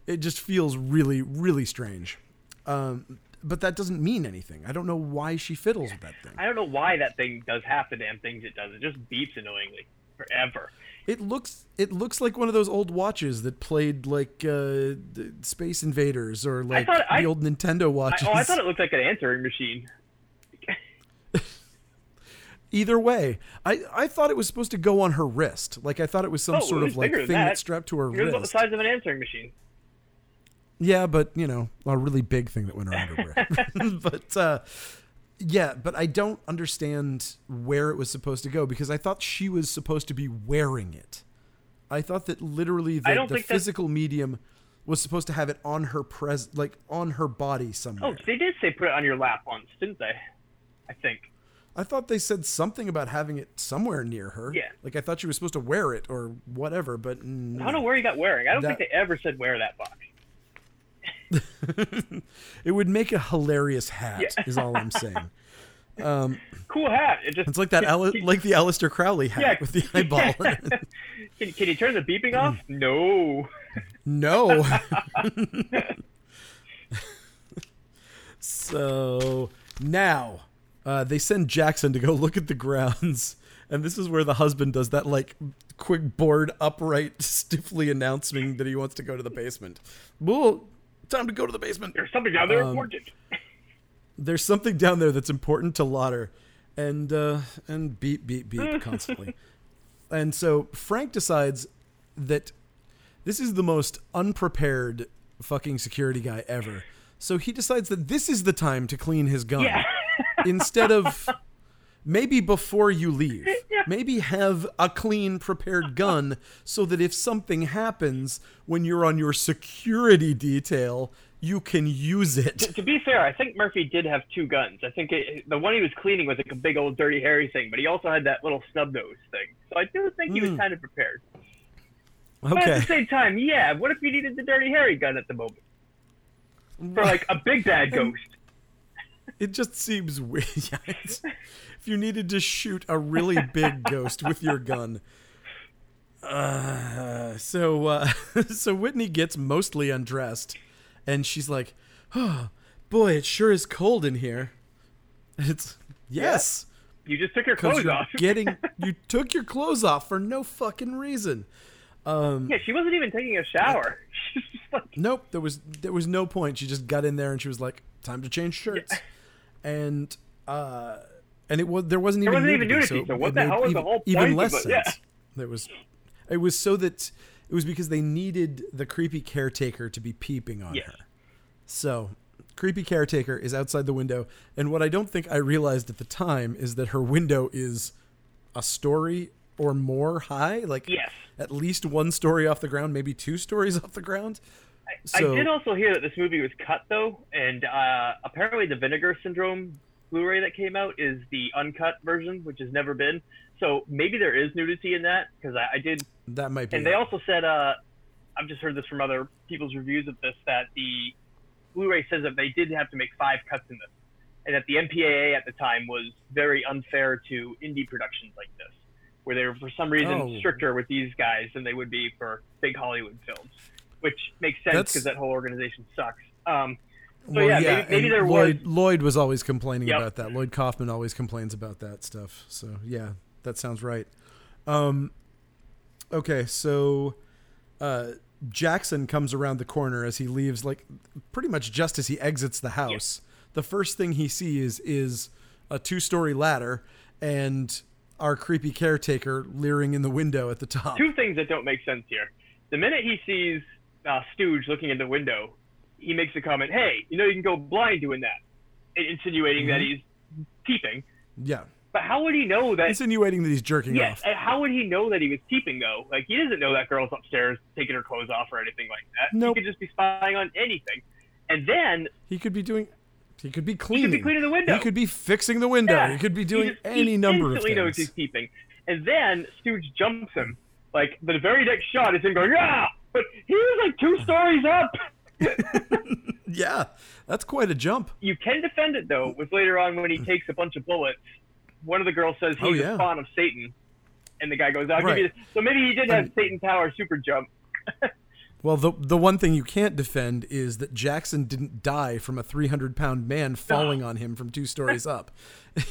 it just feels really really strange. Um, but that doesn't mean anything. I don't know why she fiddles with that thing. I don't know why that thing does half the damn things it does. It just beeps annoyingly forever. It looks it looks like one of those old watches that played like uh, Space Invaders or like the I- old Nintendo I, watches. oh, I thought it looked like an answering machine. Either way, I, I thought it was supposed to go on her wrist. Like I thought it was some Oh, sort of like thing that. that's strapped to her It was about the size of an answering machine. Yeah, but you know, a really big thing that went around her wrist. but uh, yeah, but I don't understand where it was supposed to go because I thought she was supposed to be wearing it. I thought that literally the, the that's- physical medium was supposed to have it on her pres like on her body somewhere. Oh, they did say put it on your lap once, didn't they? I think. I thought they said something about having it somewhere near her. Yeah. Like I thought she was supposed to wear it or whatever, but no. I don't know where he got wearing. I don't That- think they ever said wear that box. it would make a hilarious hat. Yeah. Is all I'm saying. Cool hat. It just It's like that, Ali- like the Aleister Crowley hat Yeah. with the eyeball. can, can you turn the beeping off? Mm. No. no. so now uh, they send Jackson to go look at the grounds, and this is where the husband does that like quick board upright, stiffly announcing that he wants to go to the basement. Well, time to go to the basement. There's something down there Um, important. there's something down there that's important to Lauder, and uh, and beep beep beep constantly. And so Frank decides that this is the most unprepared fucking security guy ever. So he decides that this is the time to clean his gun Yeah. instead of maybe before you leave. Yeah, maybe have a clean prepared gun so that if something happens when you're on your security detail, you can use it. To be fair, I think Murphy did have two guns. I think it, the one he was cleaning was like a big old Dirty Harry thing, but he also had that little snub nose thing. So I do think he was Mm. kind of prepared. Okay. But at the same time, yeah, what if you needed the Dirty Harry gun at the moment for like a big bad ghost? It just seems weird. Yeah, if you needed to shoot a really big ghost with your gun. Uh, so uh, so Whitney gets mostly undressed, and she's like, "Oh, boy, it sure is cold in here." And it's yes, You just took your clothes off. getting you took your clothes off for no fucking reason. Um, yeah, she wasn't even taking a shower. Like, Nope, there was there was no point. She just got in there and she was like, "Time to change shirts," and uh, and it was there wasn't There even wasn't even nudity, nudity, so what the hell was the even, whole even point of less it? sense. Yeah. There was, it was so that it was because they needed the creepy caretaker to be peeping on Yes. her. So, creepy caretaker is outside the window, and what I don't think I realized at the time is that her window is a story or more high, like yes. at least one story off the ground, maybe two stories off the ground. So- I did also hear that this movie was cut though, and uh, apparently the Vinegar Syndrome Blu-ray that came out is the uncut version, which has never been. So maybe there is nudity in that because I, I did, That might be. and they also said uh, I've just heard this from other people's reviews of this that the Blu-ray says that they did have to make five cuts in this, and that the MPAA at the time was very unfair to indie productions like this, where they were for some reason Oh. stricter with these guys than they would be for big Hollywood films, which makes sense because that whole organization sucks. Um, so Well, yeah, maybe, maybe there Lloyd, was. Lloyd was always complaining Yep. about that. Lloyd Kaufman always complains about that stuff. So yeah, that sounds right. Um, okay, so uh, Jackson comes around the corner as he leaves, like pretty much just as he exits the house. The first thing he sees is a two-story ladder and our creepy caretaker leering in the window at the top. Two things that don't make sense here. The minute he sees uh, Stooge looking in the window, he makes a comment, "Hey, you know you can go blind doing that," insinuating that Mm-hmm. he's peeping. Yeah, But how would he know that? insinuating that he's jerking Yes, off. and how would he know that he was peeping though? Like he doesn't know that girl's upstairs taking her clothes off or anything like that. Nope. He could just be spying on anything. And then He could be doing. He could be cleaning. he could be cleaning the window. He could be fixing the window. Yeah, he could be doing just- any number of things. He instantly knows he's peeping. And then Stooge jumps him. Like the very next shot is him going, yeah, but he was like two stories up. Yeah, that's quite a jump. You can defend it though, with later on when he takes a bunch of bullets. One of the girls says he's Oh, yeah. a spawn of Satan, and the guy goes, "I'll give you." This. So maybe he did have And- Satan power super jump. Well, the the one thing you can't defend is that Jackson didn't die from a 300 pound man falling on him from two stories up.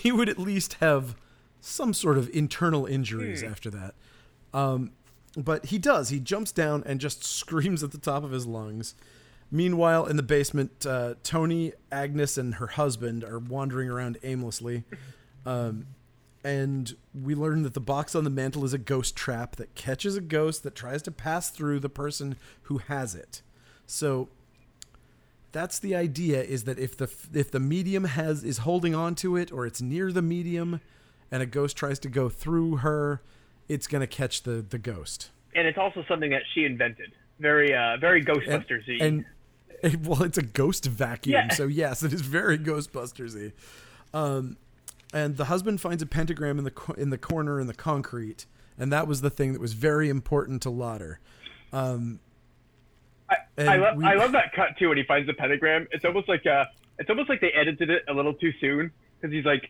He would at least have some sort of internal injuries Hmm. after that. Um, but he does. He jumps down and just screams at the top of his lungs. Meanwhile, in the basement, uh, Tony, Agnes, and her husband are wandering around aimlessly. Um, and we learn that the box on the mantle is a ghost trap that catches a ghost that tries to pass through the person who has it. So that's the idea is that if the if the medium has is holding on to it or it's near the medium and a ghost tries to go through her, it's going to catch the the ghost. And it's also something that she invented. Very, uh, very Ghostbusters-y. And, and well, it's a ghost vacuum, Yeah. so yes, it is very Ghostbustersy. Um, and the husband finds a pentagram in the co- in the corner in the concrete, and that was the thing that was very important to Lauder. Um, I, I, love, we- I love that cut too when he finds the pentagram. It's almost like uh, it's almost like they edited it a little too soon because he's like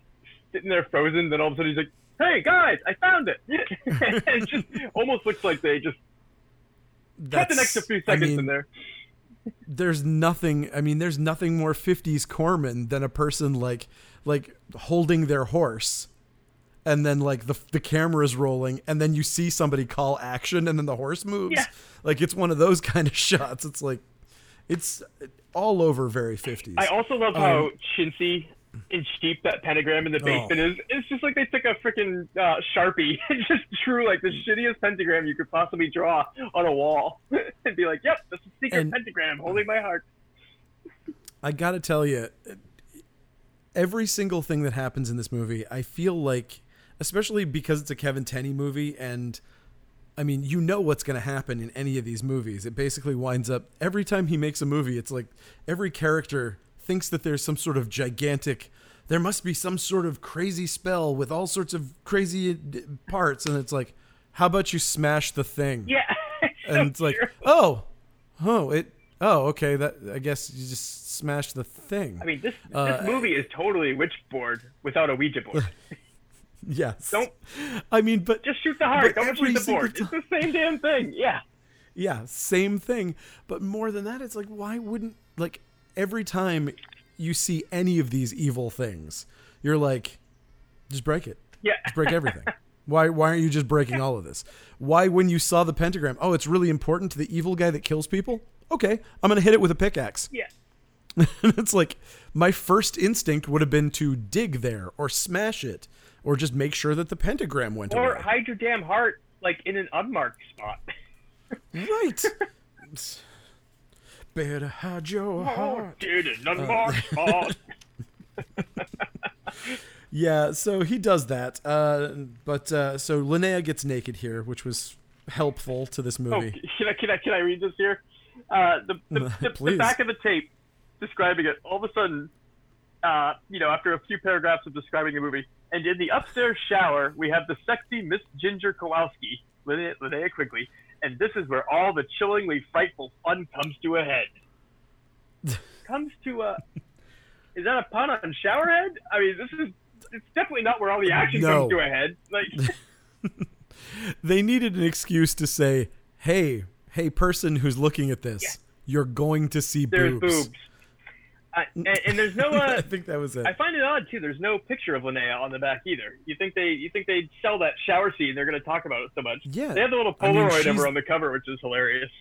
sitting there frozen. Then all of a sudden he's like, "Hey guys, I found it!" it just almost looks like they just cut the next that's- few I seconds mean, in there. there's nothing i mean there's nothing more 50s corman than a person like like holding their horse and then like the the camera's rolling and then you see somebody call action and then the horse moves Yeah. like it's one of those kind of shots it's like it's all over very 50s I also love how Um, chintzy and cheap that pentagram in the Oh. basement is. It's just like they took a freaking uh, sharpie and just drew like the shittiest pentagram you could possibly draw on a wall and be like, "Yep, this is a secret And- pentagram holding my heart." I got to tell you, every single thing that happens in this movie, I feel like especially because it's a Kevin Tenney movie and I mean, you know what's going to happen in any of these movies. It basically winds up every time he makes a movie, it's like every character thinks that there's some sort of gigantic there must be some sort of crazy spell with all sorts of crazy uh, parts and it's like how about you smash the thing? Yeah. and it's like, "Oh. Oh, it Oh, okay. That I guess you just smash the thing." I mean, this Uh, this movie is totally Witchboard without a Ouija board. yes. Don't- I mean, but Just shoot the heart. Don't shoot the board. ti- It's the same damn thing. Yeah. Yeah, same thing. But more than that, it's like, why wouldn't like every time you see any of these evil things, you're like, just break it. Yeah. Just break everything. why why aren't you just breaking all of this? Why when you saw the pentagram, oh, it's really important to the evil guy that kills people? Okay, I'm gonna hit it with a pickaxe. Yeah. it's like my first instinct would have been to dig there or smash it or just make sure that the pentagram went Or away. hide your damn heart like in an unmarked spot. Right. Better hide your Oh, heart. dude, an Uh, unmarked spot. Yeah, so he does that. Uh, but uh, so Linnea gets naked here, which was helpful to this Oh, movie. can I can I can I read this here? Uh, the, the, the, the back of the tape describing it. All of a sudden, uh, you know, after a few paragraphs of describing the movie, and in the upstairs shower, we have the sexy Miss Ginger Kowalski, Linnea, Linnea Quigley, and this is where all the chillingly frightful fun comes to a head. comes to a. Is that a pun on showerhead? I mean, this is. It's definitely not where all the action No. comes to a head. Like, They needed an excuse to say, "Hey, hey, person who's looking at this, Yeah. you're going to see there's boobs." boobs. And, and there's no. I Uh, think that was it. I find it odd too. There's no picture of Linnea on the back either. You think they you think they'd sell that shower scene? They're going to talk about it so much. Yeah. They have the little I mean, Polaroid of her on the cover, which is hilarious.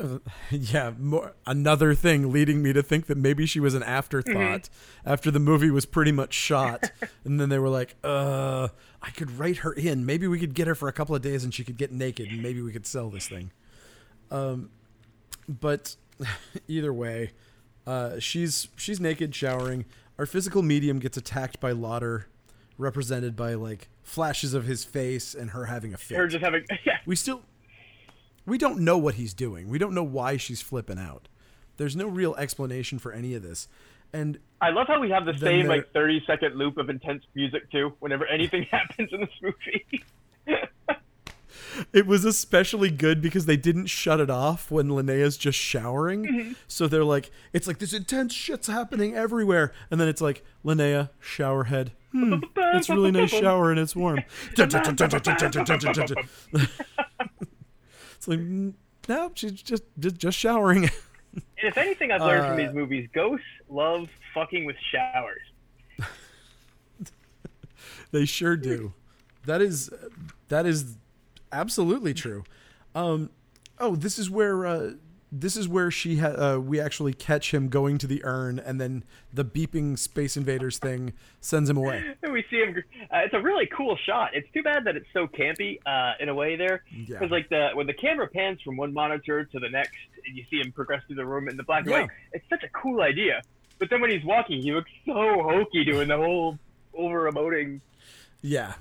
Uh, yeah, more, another thing leading me to think that maybe she was an afterthought Mm-hmm. after the movie was pretty much shot, and then they were like, "Uh, I could write her in. Maybe we could get her for a couple of days, and she could get naked, and maybe we could sell this thing." Um, but either way, uh, she's she's naked, showering. Our physical medium gets attacked by Lauder, represented by like flashes of his face and her having a fit Her just having yeah. we still we don't know what he's doing. We don't know why she's flipping out. There's no real explanation for any of this. And I love how we have the same like 30 second loop of intense music too. Whenever anything happens in this movie. it was especially good because they didn't shut it off when Linnea's just showering. So they're like, it's like this intense shit's happening everywhere. And then it's like, Linnea, shower head. Hmm, it's a really nice shower and it's warm. it's like, "Mm, no, she's just, just, just showering. and if anything I've learned from Uh, these movies, ghosts love fucking with showers. They sure do. That is that is absolutely true. Um, oh, this is where uh, this is where she ha- uh, we actually catch him going to the urn, and then the beeping Space Invaders thing sends him away. And we see him. Uh, it's a really cool shot. It's too bad that it's so campy uh, in a way there, Yeah. because like the when the camera pans from one monitor to the next, and you see him progress through the room in the black and Yeah. white. It's such a cool idea. But then when he's walking, he looks so hokey doing the whole over emoting. Yeah,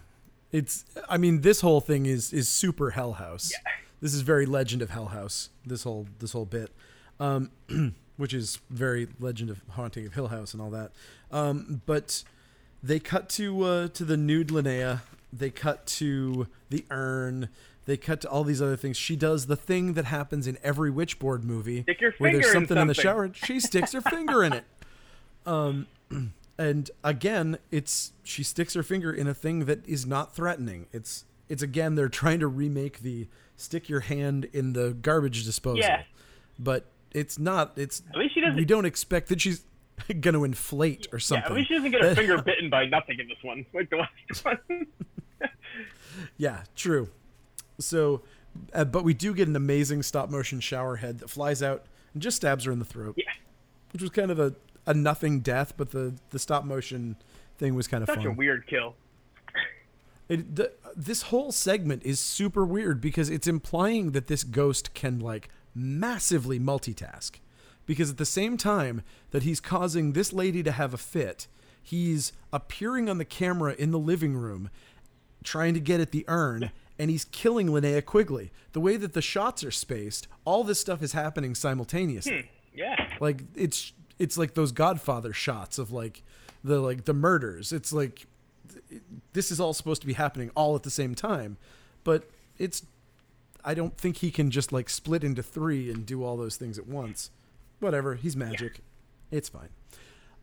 it's. I mean, this whole thing is is super Hell House. This is very Legend of Hell House. This whole this whole bit, um, which is very Legend of Haunting of Hill House and all that. Um, but they cut to uh, to the nude Linnea. They cut to the urn. They cut to all these other things. She does the thing that happens in every Witchboard movie, Stick your where there's finger in something in the something. shower. She sticks her finger in it. Um, and again, it's she sticks her finger in a thing that is not threatening. It's it's again they're trying to remake the stick your hand in the garbage disposal. Yeah. But it's not. It's At least she doesn't. we don't expect that she's going to inflate or something yeah, at least she doesn't get her finger bitten by nothing in this one, like the last one. Yeah, true. So, uh, but we do get an amazing stop motion shower head that flies out and just stabs her in the throat. Yeah. Which was kind of a, a nothing death, but the, the stop motion thing was kind of Such fun. a weird kill. It, the, this whole segment is super weird because it's implying that this ghost can like massively multitask. Because at the same time that he's causing this lady to have a fit, he's appearing on the camera in the living room, trying to get at the urn, and he's killing Linnea Quigley. The way that the shots are spaced, all this stuff is happening simultaneously. Hmm, yeah. Like it's it's like those Godfather shots of like the like the murders. It's like this is all supposed to be happening all at the same time, but it's I don't think he can just like split into three and do all those things at once. Whatever, he's magic. It's fine.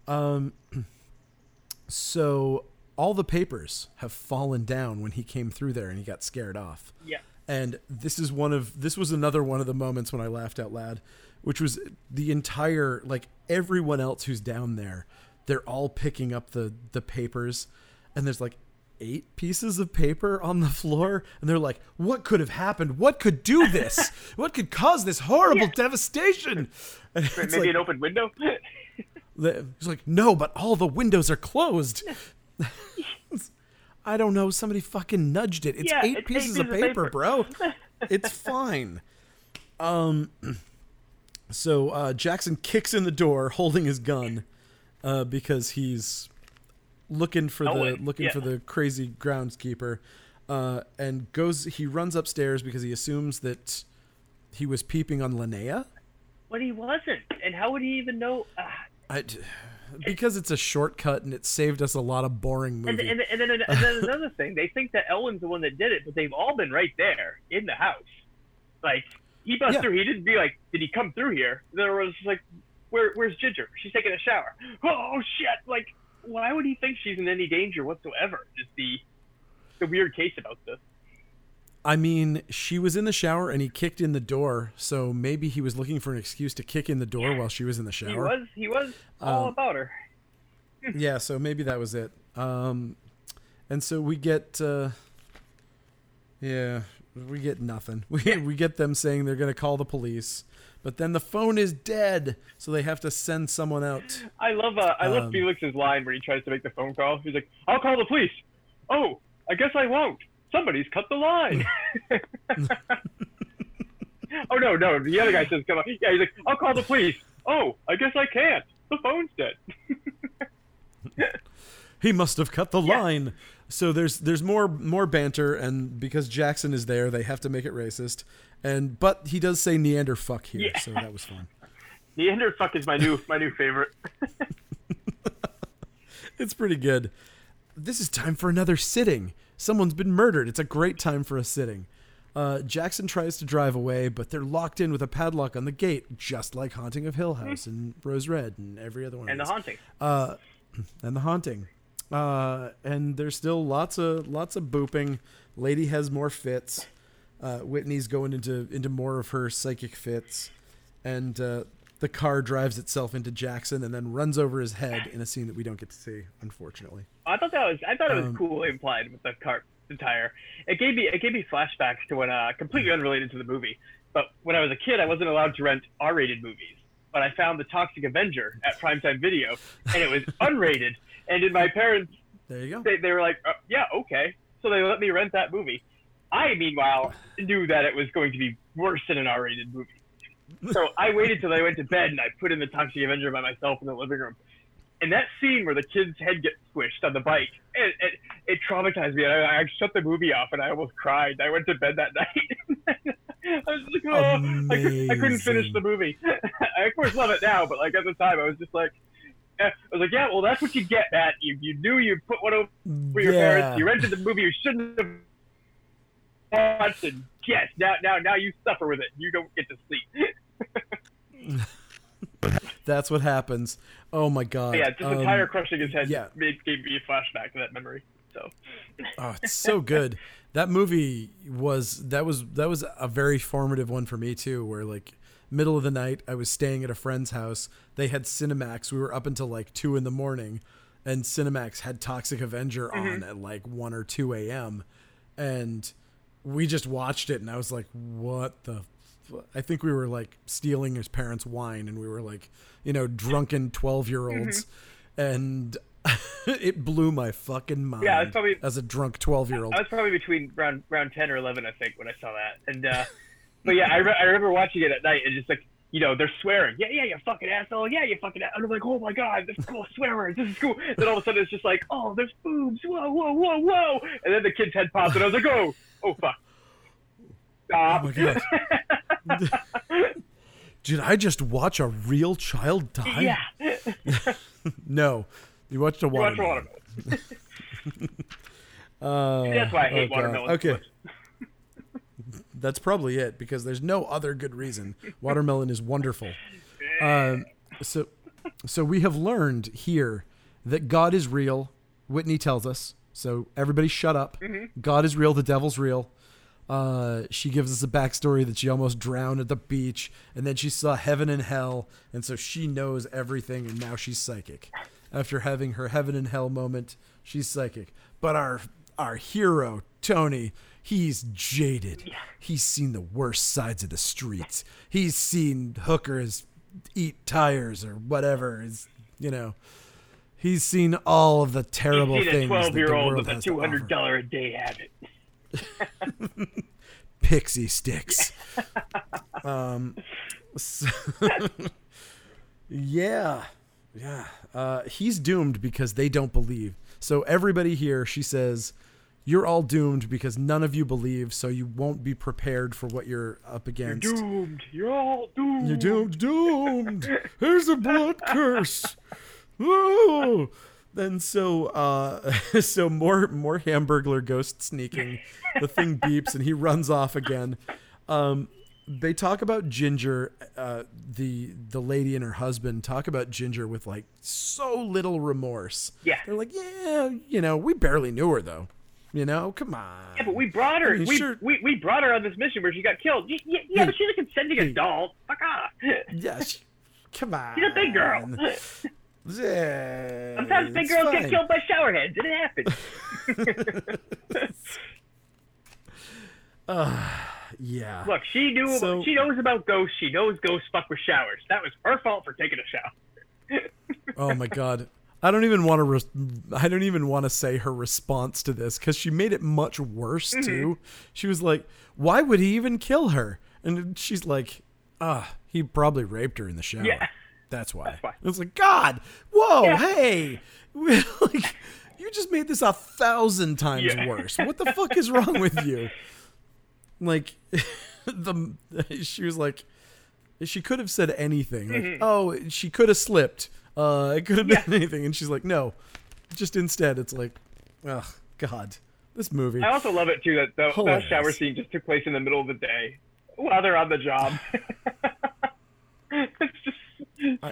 Um, so all the papers have fallen down when he came through there and he got scared off. Yeah. And this is one of this was another one of the moments when I laughed out loud, which was the entire like everyone else who's down there, they're all picking up the the papers and there's like eight pieces of paper on the floor and they're like what could have happened what could do this what could cause this horrible devastation and Maybe like, an open window. He's like, no, but all the windows are closed. I don't know. Somebody fucking nudged it. It's Yeah, eight it's eight pieces of pieces of paper, paper. bro. It's fine. Um, so uh, Jackson kicks in the door, holding his gun, uh, because he's looking for the looking yeah. for the crazy groundskeeper, uh, and goes. He runs upstairs because he assumes that he was peeping on Linnea. but he wasn't. And how would he even know? Uh, I, because it's a shortcut and it saved us a lot of boring and, movie. and, and, then, and then another thing, they think that Ellen's the one that did it, but they've all been right there in the house. Like he bust Yeah. through. He didn't be like, did he come through here? There was like, where, where's Ginger? She's taking a shower. Oh shit! Like, why would he think she's in any danger whatsoever? Just the the weird case about this. I mean, she was in the shower and he kicked in the door, so maybe he was looking for an excuse to kick in the door while she was in the shower. He was he was all Um, about her. Yeah, so maybe that was it. Um, and so we get, uh, yeah, we get nothing. We we get them saying they're gonna call the police, but then the phone is dead, so they have to send someone out. I love uh, I love Um, Felix's line where he tries to make the phone call. He's like, "I'll call the police." Oh, I guess I won't. Somebody's cut the line. oh no, no. The other guy says, "Come on." Yeah, he's like, "I'll call the police." Oh, I guess I can't. The phone's dead. he must have cut the Yeah. line. So there's there's more more banter, and because Jackson is there, they have to make it racist. And but he does say Neander fuck here, Yeah. so that was fun. Neanderfuck is my new my new favorite. It's pretty good. This is time for another sitting. Someone's been murdered. It's a great time for a sitting. Uh, Jackson tries to drive away, but they're locked in with a padlock on the gate, just like Haunting of Hill House and Rose Red and every other one. and the haunting. uh, and the haunting. Uh, and there's still lots of lots of booping. Lady has more fits. Uh, Whitney's going into into more of her psychic fits, and uh, the car drives itself into Jackson and then runs over his head in a scene that we don't get to see, unfortunately. I thought that was I thought it was Um, cool implied with the cart the tire. It gave me it gave me flashbacks to when uh completely unrelated to the movie. But when I was a kid, I wasn't allowed to rent R-rated movies. But I found the Toxic Avenger at Primetime Video, and it was unrated. And in my parents, There you go. they, they were like, uh, "Yeah, okay." So they let me rent that movie. I, meanwhile, knew that it was going to be worse than an R-rated movie. So I waited till I went to bed and I put in the Toxic Avenger by myself in the living room. And that scene where the kid's head gets squished on the bike, it, it, it traumatized me. I, I shut the movie off and I almost cried. I went to bed that night. I was like, oh, I, could, I couldn't finish the movie. I of course love it now, but like at the time, I was just like, I was like, yeah, well, that's what you get, Matt. You, you knew you put one over for your Yeah. parents. You rented the movie you shouldn't have watched, and yes, now, now, now you suffer with it. You don't get to sleep. That's what happens. Oh my god. yeah, just Um, the tire crushing his head yeah. made, gave me a flashback to that memory. So Oh, it's so good. that movie was that was that was a very formative one for me too. Where like middle of the night, I was staying at a friend's house. They had Cinemax. We were up until like two in the morning, and Cinemax had Toxic Avenger on at like one or two a.m. And we just watched it, and I was like, "What the." fu-" I think we were like stealing his parents' wine, and we were like, you know, drunken twelve-year-olds, and it blew my fucking mind. Yeah, it's probably- as a drunk twelve-year-old. I was probably between round round ten or eleven, I think, when I saw that. And uh, but yeah, I, re- I remember watching it at night and just like you know, they're swearing. Yeah, yeah, you fucking asshole. Yeah, you fucking. Ass-. And I'm like, oh my god, this is cool swear words. This is cool. Then all of a sudden it's just like, oh, there's boobs. Whoa, whoa, whoa, whoa. And then the kid's head pops, and I was like, oh, oh fuck. Stop. Oh my god. Did I just watch a real child die? yeah. No. You watched a You watch watermelon. watermelon. Uh, That's why I hate watermelon. Okay. That's probably it because there's no other good reason. Watermelon is wonderful. Um, so, so we have learned here that God is real. Whitney tells us. So everybody, shut up. God is real. The devil's real. Uh, she gives us a backstory that she almost drowned at the beach, and then she saw heaven and hell, and so she knows everything, and now she's psychic. After having her heaven and hell moment, she's psychic. But our our hero Tony, he's jaded. He's seen the worst sides of the streets. He's seen hookers eat tires or whatever. Is you know, he's seen all of the terrible You see the things that the 12 year old with a to offer. $200 a day habit. pixie sticks. um, so- yeah, yeah. Uh, he's doomed because they don't believe. So everybody here, she says, you're all doomed because none of you believe, so you won't be prepared for what you're up against. You're Doomed. You're all doomed. You're doomed, doomed. Here's a blood curse. Oh. Then so uh so more more hamburglar ghost sneaking. The thing beeps and he runs off again. Um they talk about Ginger, uh, the the lady and her husband talk about Ginger with like so little remorse. Yeah. They're like, yeah, you know, we barely knew her though. You know, come on. Yeah, but we brought her. I mean, we, sure. we we brought her on this mission where she got killed. Yeah, yeah, but she's a consenting adult. Fuck off. Yeah, come on. She's a big girl. Yeah, Sometimes big girls fine. get killed by shower heads. It happens. Ah, yeah. Look, she knew. So- she knows about ghosts. She knows ghosts fuck with showers. That was her fault for taking a shower. Oh my god. I don't even want to. Re- I don't even want to say her response to this because she made it much worse Mm-hmm. too. She was like, "Why would he even kill her?" And she's like, "Ah, he probably raped her in the shower. Yeah. That's why." That's why. It's like, God, whoa, Yeah. hey, like, you just made this a thousand times Yeah. worse. What the fuck is wrong with you? Like, the she was like, she could have said anything. Like, Mm-hmm. oh, she could have slipped. Uh, it could have been anything. And she's like, no. Just instead, it's like, oh, God. This movie. I also love it too that the, that shower scene just took place in the middle of the day while they're on the job. it's just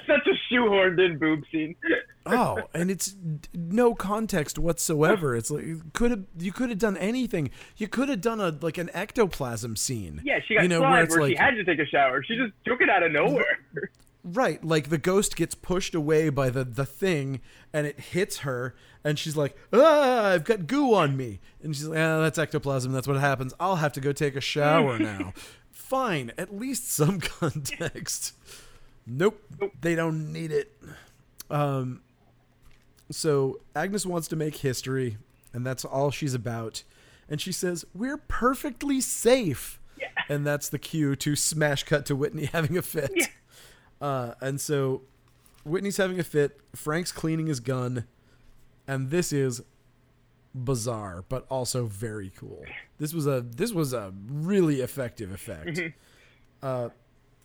such a shoehorned in boob scene. Oh, and it's no context whatsoever. It's like you could have you could have done anything. You could have done a like an ectoplasm scene. Yeah, she got you know, flied where where, it's she had to take a shower. She just took it out of nowhere. Right, like the ghost gets pushed away by the the thing, and it hits her, and she's like, "Ah, I've got goo on me," and she's like, "Ah, that's ectoplasm. That's what happens. I'll have to go take a shower now." Fine, at least some context. Nope, they don't need it. Um, so Agnes wants to make history, and that's all she's about. And she says, "We're perfectly safe." Yeah. And that's the cue to smash cut to Whitney having a fit. Yeah. Uh, and so Whitney's having a fit. Frank's cleaning his gun, and this is bizarre, but also very cool. This was a this was a really effective effect. uh,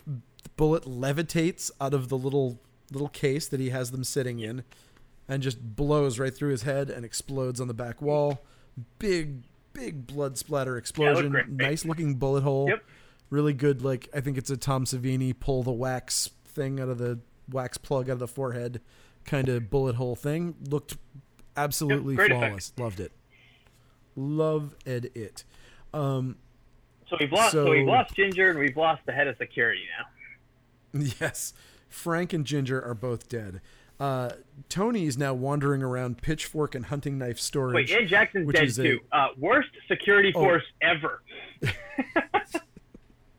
the bullet levitates out of the little little case that he has them sitting in, and just blows right through his head and explodes on the back wall. Big big blood splatter explosion. great. nice looking bullet hole Yep. really good like i think it's a tom savini pull the wax thing out of the wax plug out of the forehead kind of bullet hole thing looked absolutely Yep, great effect. flawless loved it loved it um So we've lost. So, we've lost Ginger and we've lost the head of security now. yes frank and ginger are both dead uh tony is now wandering around pitchfork and hunting knife storage Wait, and Jackson's dead is a- too. Uh, worst security Oh. force ever.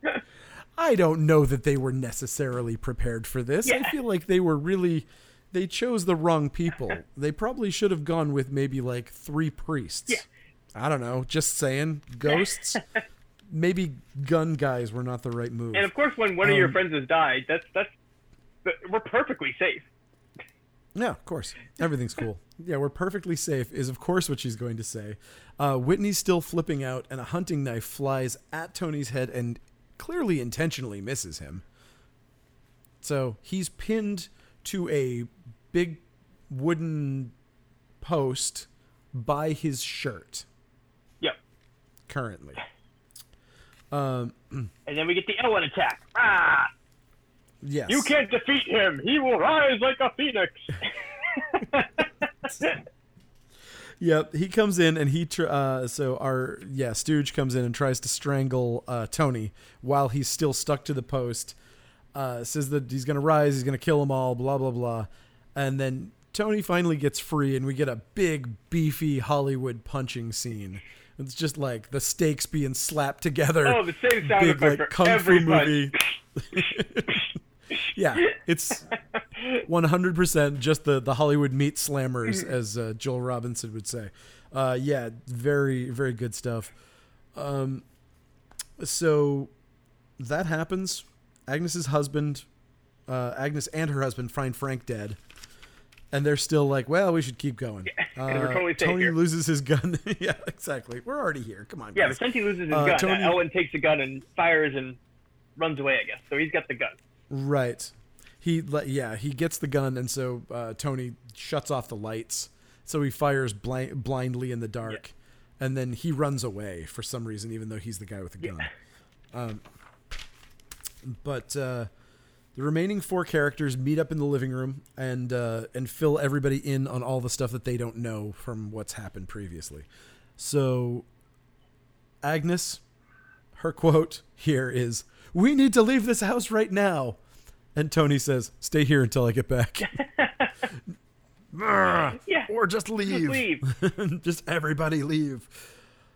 I don't know that they were necessarily prepared for this. I feel like they were really they chose the wrong people. they probably should have gone with maybe like three priests. Yeah. I don't know, just saying, ghosts. maybe gun guys were not the right move. And of course, when one of your Um, friends has died, that's that's we're perfectly safe. Yeah, of course. Everything's cool. Yeah, we're perfectly safe, is of course what she's going to say. Uh, Whitney's still flipping out, and a hunting knife flies at Tony's head and clearly intentionally misses him. So he's pinned to a big wooden post by his shirt Yep. currently. Um, And then we get the Ellen attack. Ah! yes. You can't defeat him. He will rise like a phoenix. Yep, he comes in and he tr- uh, so our yeah Stooge comes in and tries to strangle uh, Tony while he's still stuck to the post. Uh, says that he's gonna rise, he's gonna kill them all, blah blah blah, and then Tony finally gets free and we get a big beefy Hollywood punching scene. It's just like the stakes being slapped together. oh, the same sound big effect like for kung every fu movie. yeah, it's 100% just the the Hollywood meat slammers, Mm-hmm. as uh, Joel Robinson would say. Uh, yeah, very very good stuff. Um, so that happens. Agnes's husband, uh, Agnes and her husband find Frank dead. And they're still like, well, we should keep going. Uh, totally Tony loses his gun. yeah, exactly. We're already here. Come on, Yeah, guys. Vicente loses his Uh, gun. Tony- Ellen takes the gun and fires and runs away. I guess so. He's got the gun. Right. He yeah, he gets the gun and so uh, Tony shuts off the lights. So he fires bli- blindly in the dark. And then he runs away for some reason even though he's the guy with the gun. Um but uh the remaining four characters meet up in the living room and uh, and fill everybody in on all the stuff that they don't know from what's happened previously. So Agnes, her quote here is, "We need to leave this house right now." And Tony says, "Stay here until I get back." Brr, Yeah. or just leave. leave. just everybody leave.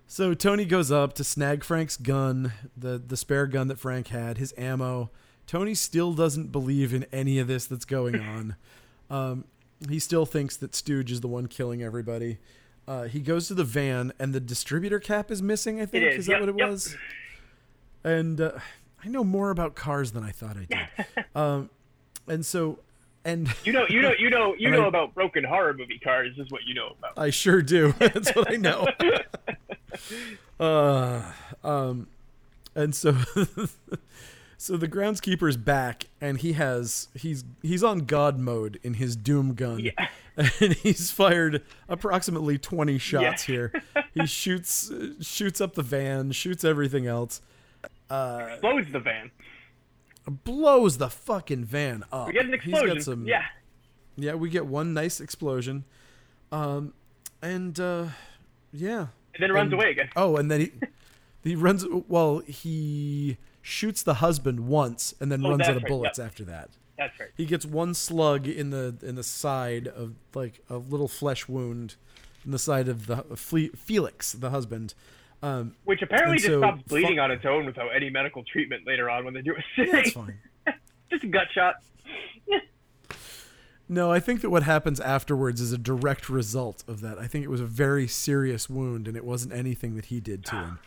So Tony goes up to snag Frank's gun, the the spare gun that Frank had, his ammo. Tony still doesn't believe in any of this that's going on. Um, he still thinks that Stooge is the one killing everybody. Uh, he goes to the van, and the distributor cap is missing. I think is, that yep, what it yep. was? And uh, I know more about cars than I thought I did. um, and so, and You know, you know, you know, you know I- about broken horror movie cars. Is what you know about. I sure do. That's what I know. uh, um, and so, so the groundskeeper's back, and he has he's he's on God mode in his Doom gun, Yeah. and he's fired approximately twenty shots Yeah. here. He shoots uh, shoots up the van, shoots everything else, Explodes the van. blows the fucking van up. We get an explosion. some, Yeah. yeah. We get one nice explosion, um, and uh, yeah. And then runs And- away again. Oh, and then he he runs. Well, he shoots the husband once, and then Oh, runs out of right, bullets yep. after that. That's right. He gets one slug in the in the side of like a little flesh wound in the side of the Felix, the husband. Um, Which apparently just so, stops bleeding fu- on its own without any medical treatment later on when they do a yeah, that's fine. just a gut shot. No, I think that what happens afterwards is a direct result of that. I think it was a very serious wound, and it wasn't anything that he did to him.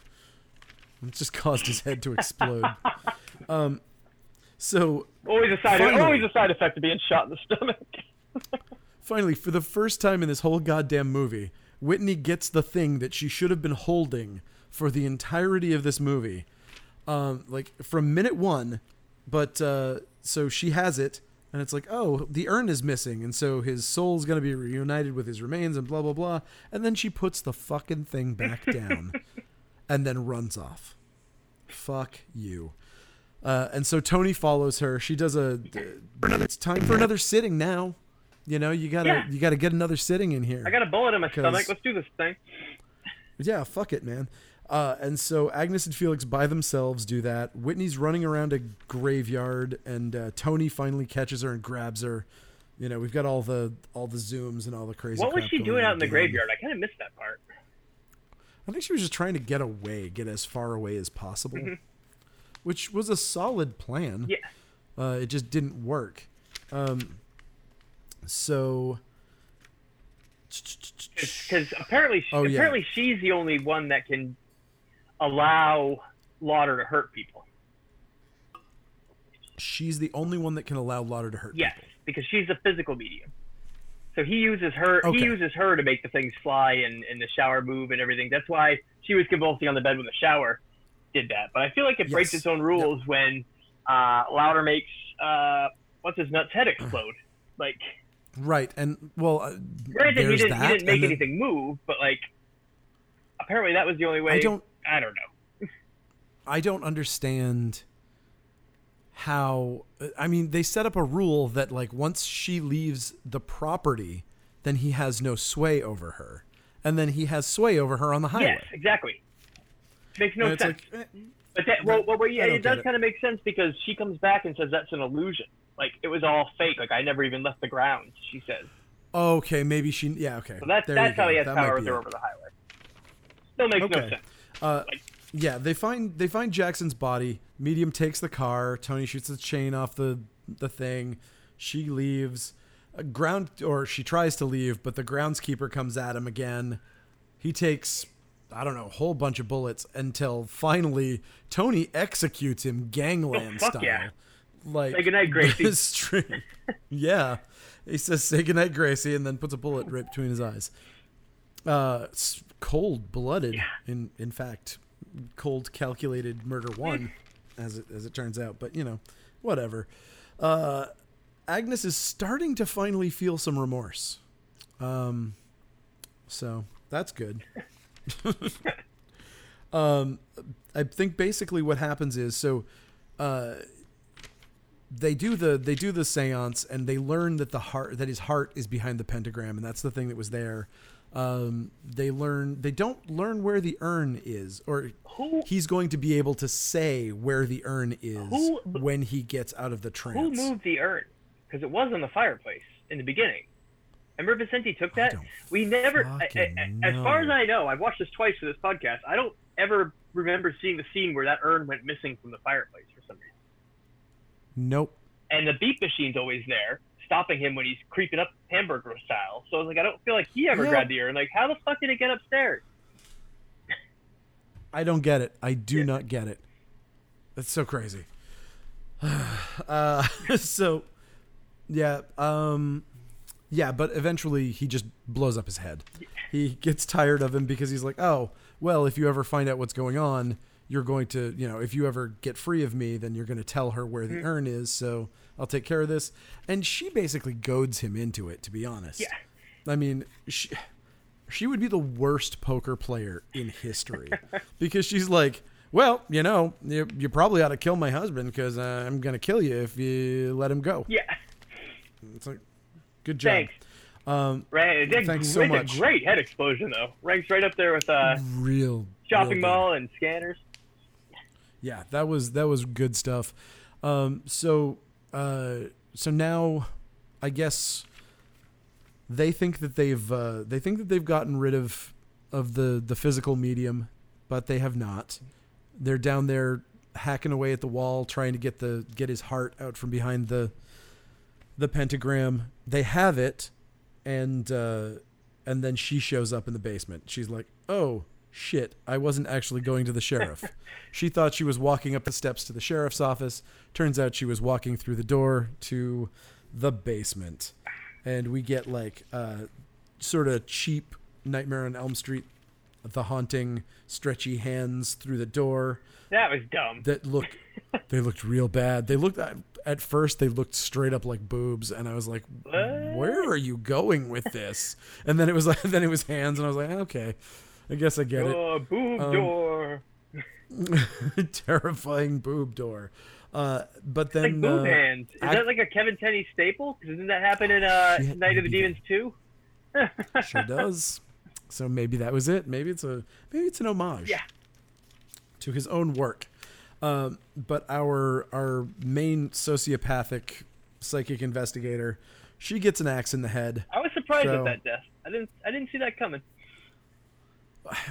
It just caused his head to explode. Um, so Always a side. Finally. Always a side effect of being shot in the stomach. Finally, for the first time in this whole goddamn movie, Whitney gets the thing that she should have been holding for the entirety of this movie. Um, like from minute one, but uh, so she has it, and it's like, oh, the urn is missing, and so his soul's gonna be reunited with his remains, and blah blah blah. And then she puts the fucking thing back down, and then runs off. Fuck you. Uh, and so Tony follows her. She does a. It's time for another sitting now. You know, you gotta Yeah. you gotta get another sitting in here. I got a bullet in my stomach. Let's do this thing. Yeah, fuck it, man. Uh, and so Agnes and Felix by themselves do that. Whitney's running around a graveyard, and uh, Tony finally catches her and grabs her. You know, we've got all the all the zooms and all the crazy. What was she doing out in the graveyard? I kind of missed that part. I think she was just trying to get away, get as far away as possible, Mm-hmm. which was a solid plan. Yeah. Uh, it just didn't work. Um, so. Because apparently, Oh, yeah. apparently she's the only one that can allow Lauder to hurt people. She's the only one that can allow Lauder to hurt. Yes, people. because she's a physical medium. So he uses her. Okay. He uses her to make the things fly and, and the shower move and everything. That's why she was convulsing on the bed when the shower did that. But I feel like it breaks its own rules when uh, Lauder makes uh, what's his nuts head explode. Like, Right, and well, uh, granted, he didn't, that. he didn't make then- anything move, but like, apparently that was the only way. I don't. I don't know. I don't understand how. I mean, they set up a rule that like once she leaves the property, then he has no sway over her, and then he has sway over her on the highway. Yes, exactly. Makes no sense. like, eh, But that, well, well, well, yeah, it does kind of make sense because she comes back and says that's an illusion. Like it was all fake. Like I never even left the grounds. She says. okay, maybe she. Yeah, okay. So that's There that's how he has That power her it. over the highway. Still makes no Okay. sense. Uh, Like- yeah, they find they find Jackson's body. Medium takes the car. Tony shoots the chain off the the thing. She leaves. Uh, ground or she tries to leave, but the groundskeeper comes at him again. He takes I don't know a whole bunch of bullets until finally Tony executes him gangland Oh, style. yeah. Like Say goodnight, Gracie. string- yeah, he says say goodnight, Gracie, and then puts a bullet right between his eyes. Uh, cold blooded. In in fact, cold calculated murder one, as it as it turns out. But you know, whatever. Uh, Agnes is starting to finally feel some remorse. Um, so that's good. um, I think basically what happens is so. Uh, they do the they do the séance and they learn that the heart that his heart is behind the pentagram and that's the thing that was there. Um, they learn they don't learn where the urn is or Who he's going to be able to say where the urn is Who- when he gets out of the trance. who moved the urn? Because it was on the fireplace in the beginning. Remember Vicente took that? We never, I, I, as far as. I know, I've watched this twice for this podcast. I don't ever remember seeing the scene where that urn went missing from the fireplace for some reason. Nope. And the beep machine's always there, stopping him when he's creeping up hamburger style. So I was like, I don't feel like he ever Yeah. grabbed the urn. Like, how the fuck did it get upstairs? I don't get it. I do not get it. That's so crazy. uh, so, yeah, um, yeah, but eventually he just blows up his head. He gets tired of him because he's like, oh, well, if you ever find out what's going on, you're going to, you know, if you ever get free of me, then you're going to tell her where the Mm-hmm. urn is. So I'll take care of this. And she basically goads him into it, to be honest. Yeah. I mean, she, she would be the worst poker player in history because she's like, well, you know, you, you probably ought to kill my husband because uh, I'm going to kill you if you let him go. Yeah. It's like, good job. Thanks. Um, Right. Did Thanks it's so a much. great head explosion, though. Ranks right up there with uh, real shopping real mall and scanners. Yeah, that was that was good stuff. Um, so uh, so now, I guess they think that they've uh, they think that they've gotten rid of of the the physical medium, but they have not. They're down there hacking away at the wall, trying to get the get his heart out from behind the the pentagram. They have it, and uh, and then she shows up in the basement. She's like, "Oh shit! I wasn't actually going to the sheriff." she thought she was walking up the steps to the sheriff's office. Turns out she was walking through the door to the basement, and we get like uh, sort of cheap Nightmare on Elm Street, the haunting stretchy hands through the door That was dumb. that look they looked real bad. They looked at, at first they looked straight up like boobs and I was like where are you going with this? And then it was like then it was hands and I was like okay. I guess I get it. Boob Um, door. Terrifying boob door. Uh, but Like then boob uh, hands. Is I- that like a Kevin Tenney staple? Doesn't that happen in uh, Shit, Night of the Demons 2? sure does. So maybe that was it. Maybe it's a maybe it's an homage. Yeah. To his own work. Um, but our our main sociopathic psychic investigator, she gets an axe in the head. I was surprised So- at that death. I didn't. I didn't see that coming.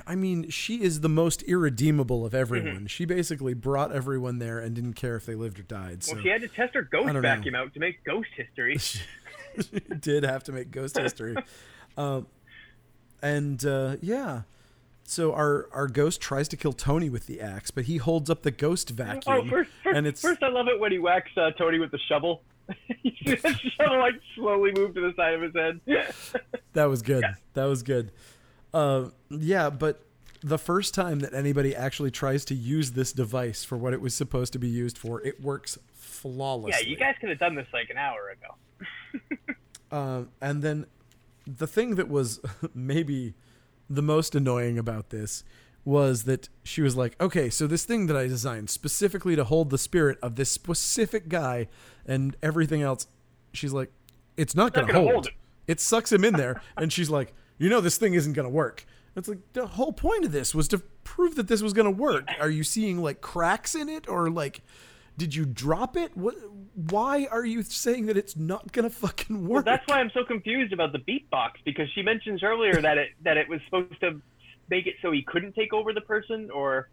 I mean, she is the most irredeemable of Mm-hmm. everyone. She basically brought everyone there and didn't care if they lived or died. So Well, she had to test her ghost don't know. vacuum out to make ghost history. she did have to make ghost history. um, and uh, yeah, so our our ghost tries to kill Tony with the axe, but he holds up the ghost vacuum, Oh, first, first, and it's first I love it when he whacks uh, Tony with the shovel. you see the shovel like slowly move to the side of his head. that was good. That was good. Uh, yeah, but the first time that anybody actually tries to use this device for what it was supposed to be used for, it works flawlessly. yeah, you guys could have done this like an hour ago. Um, and then the thing that was maybe the most annoying about this was that she was like, okay, so this thing that I designed specifically to hold the spirit of this specific guy and everything else, she's like, it's not going to gonna hold. hold it. it. sucks him in there. and she's like, you know, this thing isn't going to work. It's like the whole point of this was to prove that this was going to work. Are you seeing like cracks in it or like did you drop it? What why are you saying that it's not going to fucking work? Well, That's why I'm so confused about the beatbox because she mentions earlier that it that it was supposed to make it so he couldn't take over the person or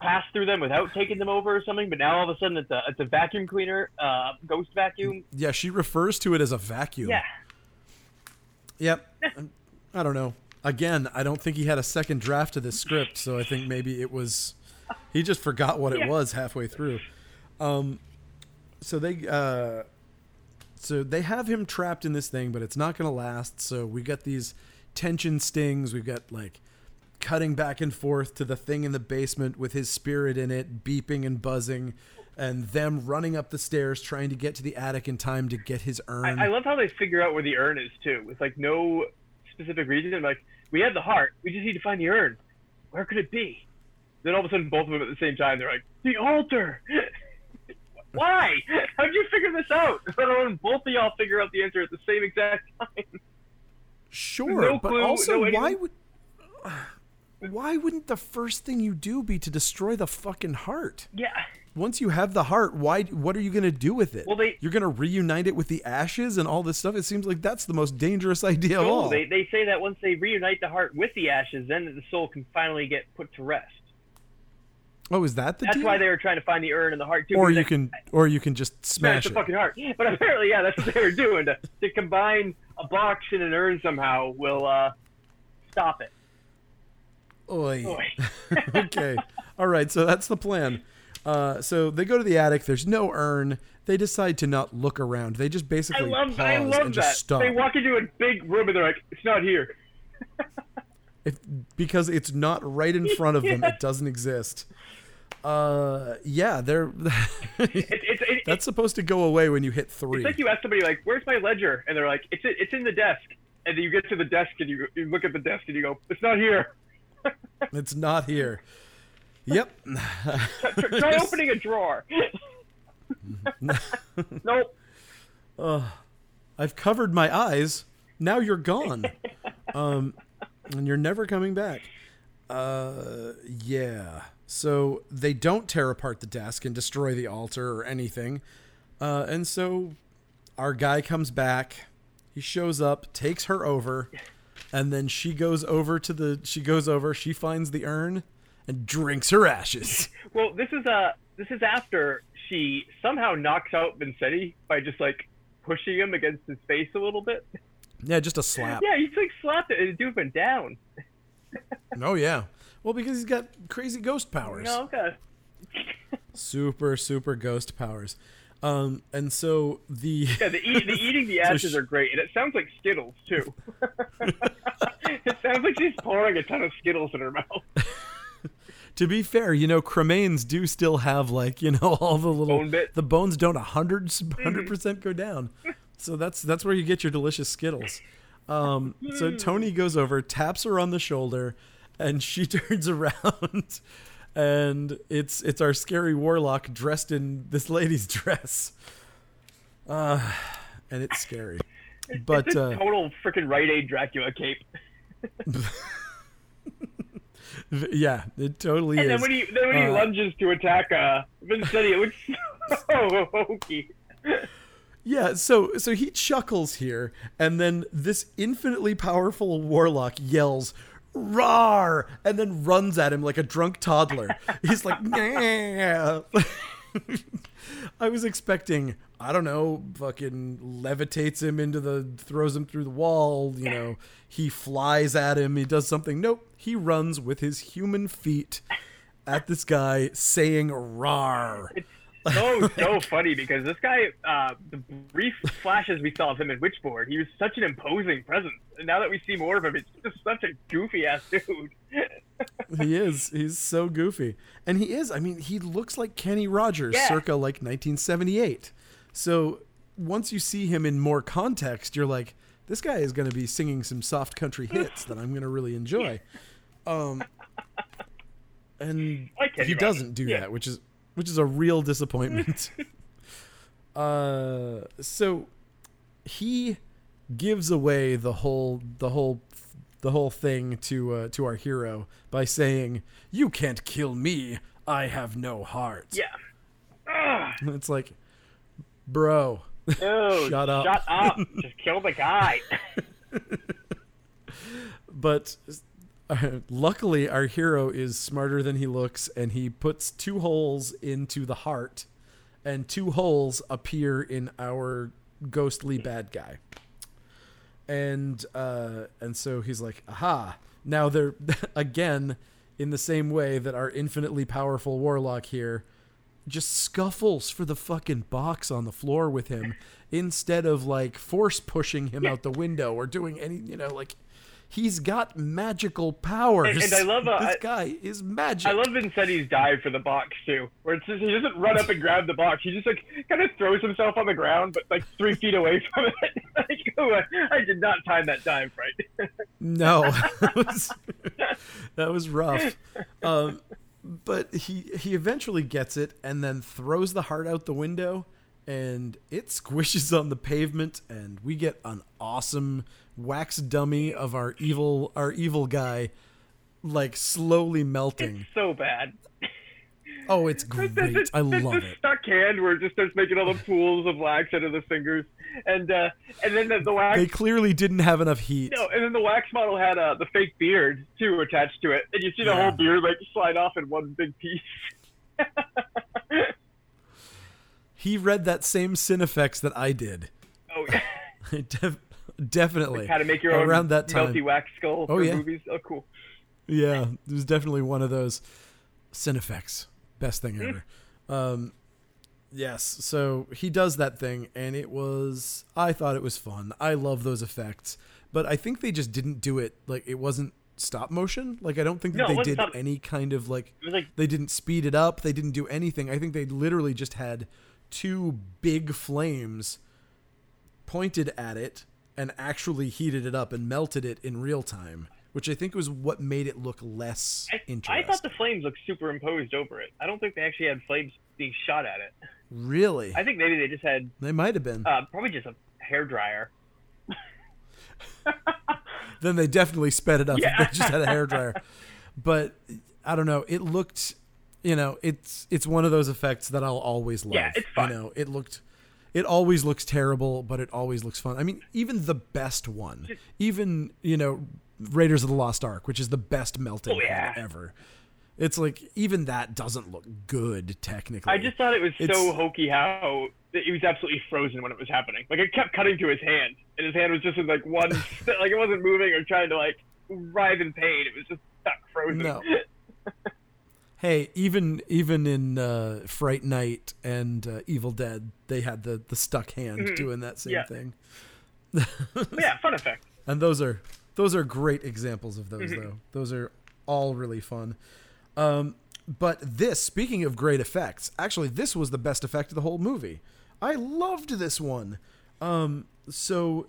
pass through them without taking them over or something. But now all of a sudden it's a it's a vacuum cleaner, uh, ghost vacuum. Yeah, she refers to it as a vacuum. Yeah, Yep. I don't know. Again, I don't think he had a second draft of this script, so I think maybe it was he just forgot what it Yeah. was halfway through. Um so they uh so they have him trapped in this thing, but it's not going to last. So we got these tension stings. We've got like cutting back and forth to the thing in the basement with his spirit in it, beeping and buzzing, and them running up the stairs trying to get to the attic in time to get his urn. I, I love how they figure out where the urn is too. With like no specific reason. Like we have the heart, we just need to find the urn. Where could it be? Then all of a sudden, both of them at the same time, they're like, the altar. Why? How'd you figure this out? Let alone both of y'all figure out the answer at the same exact time. Sure, No but clue, also no why would why wouldn't the first thing you do be to destroy the fucking heart? Yeah. Once you have the heart, why what are you going to do with it? Well, they- You're going to reunite it with the ashes and all this stuff. It seems like that's the most dangerous idea of all. they, they say that once they reunite the heart with the ashes, then the soul can finally get put to rest. oh, is that the That's deal? why they were trying to find the urn and the heart too. or you they- can or you can just smash smash the it. fucking heart. But apparently, yeah, that's what they were doing. To, to combine a box and an urn somehow will uh, stop it. Oy. Boy. okay. All right. So that's the plan. Uh, so they go to the attic. There's no urn. They decide to not look around. They just I basically love, pause I love and that. just stop. They walk into a big room and they're like, "It's not here." If, because it's not right in front of them. It doesn't exist. Uh, yeah, they're. It, that's supposed to go away when you hit three. it's like you ask somebody like, "Where's my ledger?" and they're like, "It's it's in the desk." And then you get to the desk and you, you look at the desk and you go, "It's not here." It's not here. Yep. Try, opening a drawer. nope. I've covered my eyes. Now you're gone. Um, and you're never coming back. Uh, yeah. So they don't tear apart the desk and destroy the altar or anything. Uh, and so our guy comes back. He shows up, takes her over, and then she goes over to the. She goes over. She finds the urn and drinks her ashes. Well, this is uh this is after she somehow knocks out Vincetti by just like pushing him against his face a little bit. Yeah, just a slap. Yeah, he's like slapped it and the dude went down. Oh yeah. Well, because he's got crazy ghost powers. No, okay. super super ghost powers um and so the Yeah, the, the eating the ashes sh- are great, and it sounds like Skittles too. it sounds like she's pouring a ton of Skittles in her mouth. To be fair you know cremains do still have like you know all the little Bone the bones don't 100 percent go down. So that's that's where you get your delicious skittles. Um so tony goes over taps her on the shoulder and she turns around and it's it's our scary warlock dressed in this lady's dress. Uh and it's scary. But it's a uh total freaking Rite Aid Dracula cape. Yeah, it totally is. And is. then when he then when he Uh, lunges to attack uh, Vincetti, it looks so hokey. yeah, so so he chuckles here, and then this infinitely powerful warlock yells "Rar!" and then runs at him like a drunk toddler. He's like, "Yeah." I was expecting, I don't know, fucking levitates him into the, throws him through the wall. You know, he flies at him. He does something. Nope. He runs with his human feet at this guy, saying "rar." So so funny because this guy, uh, the brief flashes we saw of him in Witchboard, he was such an imposing presence. And now that we see more of him, it's just such a goofy ass dude. he is. He's so goofy, and he is. I mean, he looks like Kenny Rogers, Yeah. circa like 1978. So once you see him in more context, you're like, this guy is going to be singing some soft country hits that I'm going to really enjoy. Um, and Like he Rogers. doesn't do Yeah. that, which is which is a real disappointment. uh, so he gives away the whole the whole the whole thing to uh, to our hero by saying, "You can't kill me. I have no heart." yeah. Ugh. It's like, bro, Dude, Shut up. Shut up. Just kill the guy. but uh, luckily our hero is smarter than he looks and he puts two holes into the heart and two holes appear in our ghostly bad guy. And uh and so he's like aha! Now they're again in the same way that our infinitely powerful warlock here just scuffles for the fucking box on the floor with him instead of like force pushing him out the window or doing any you know like he's got magical powers And- and I love, uh, this guy is magic I love Vincenti's dive for the box too, where it's just, he doesn't run up and grab the box. He just like kind of throws himself on the ground, but like three feet away from it. like, oh, I, I did not time that dive right. No, that was, that was rough. Um, but he he eventually gets it and then throws the heart out the window, and it squishes on the pavement, and we get an awesome wax dummy of our evil our evil guy, like slowly melting. It's so bad. Oh, it's great! I love it. stuck hand where it just starts making all the pools of wax out of the fingers, and uh, and then the, the wax. They clearly didn't have enough heat. no, and then the wax model had uh, the fake beard too attached to it, and you see the Yeah. whole beard like slide off in one big piece. He read that same Cinefex that I did. Oh yeah, Def- definitely. how to make your own around that time. melty wax skull Oh, for yeah. movies. Oh cool. Yeah, it was definitely one of those Cinefex. Best thing ever. um, yes, so he does that thing, and it was. I thought it was fun. I love those effects, but I think they just didn't do it like it wasn't stop motion. Like I don't think that No, they did stop- any kind of like. Like They didn't speed it up. They didn't do anything. I think they literally just had two big flames pointed at it and actually heated it up and melted it in real time, which I think was what made it look less I, I thought the flames looked superimposed over it. I don't think they actually had flames being shot at it. really? I think maybe they just had they might have been. uh, probably just a hair dryer. then they definitely sped it up. if Yeah. They just had a hair dryer. But I don't know. It looked, you know, it's it's one of those effects that I'll always love. Yeah, it's fun. You know, it looked. It always looks terrible, but it always looks fun. I mean, even the best one, even you know, Raiders of the Lost Ark, which is the best melting Oh, yeah. ever. It's like even that doesn't look good technically. I just thought it was It's- so hokey how it was absolutely frozen when it was happening. Like it kept cutting to his hand, and his hand was just in like one, like it wasn't moving or trying to like writhe in pain. It was just stuck frozen. No. Hey, even even in uh, Fright Night and uh, Evil Dead, they had the the stuck hand doing that same Mm-hmm. Yeah. thing. Yeah, fun effect. And those are those are great examples of those Mm-hmm. though. Those are all really fun. Um, but this, speaking of great effects, actually this was the best effect of the whole movie. I loved this one. Um, so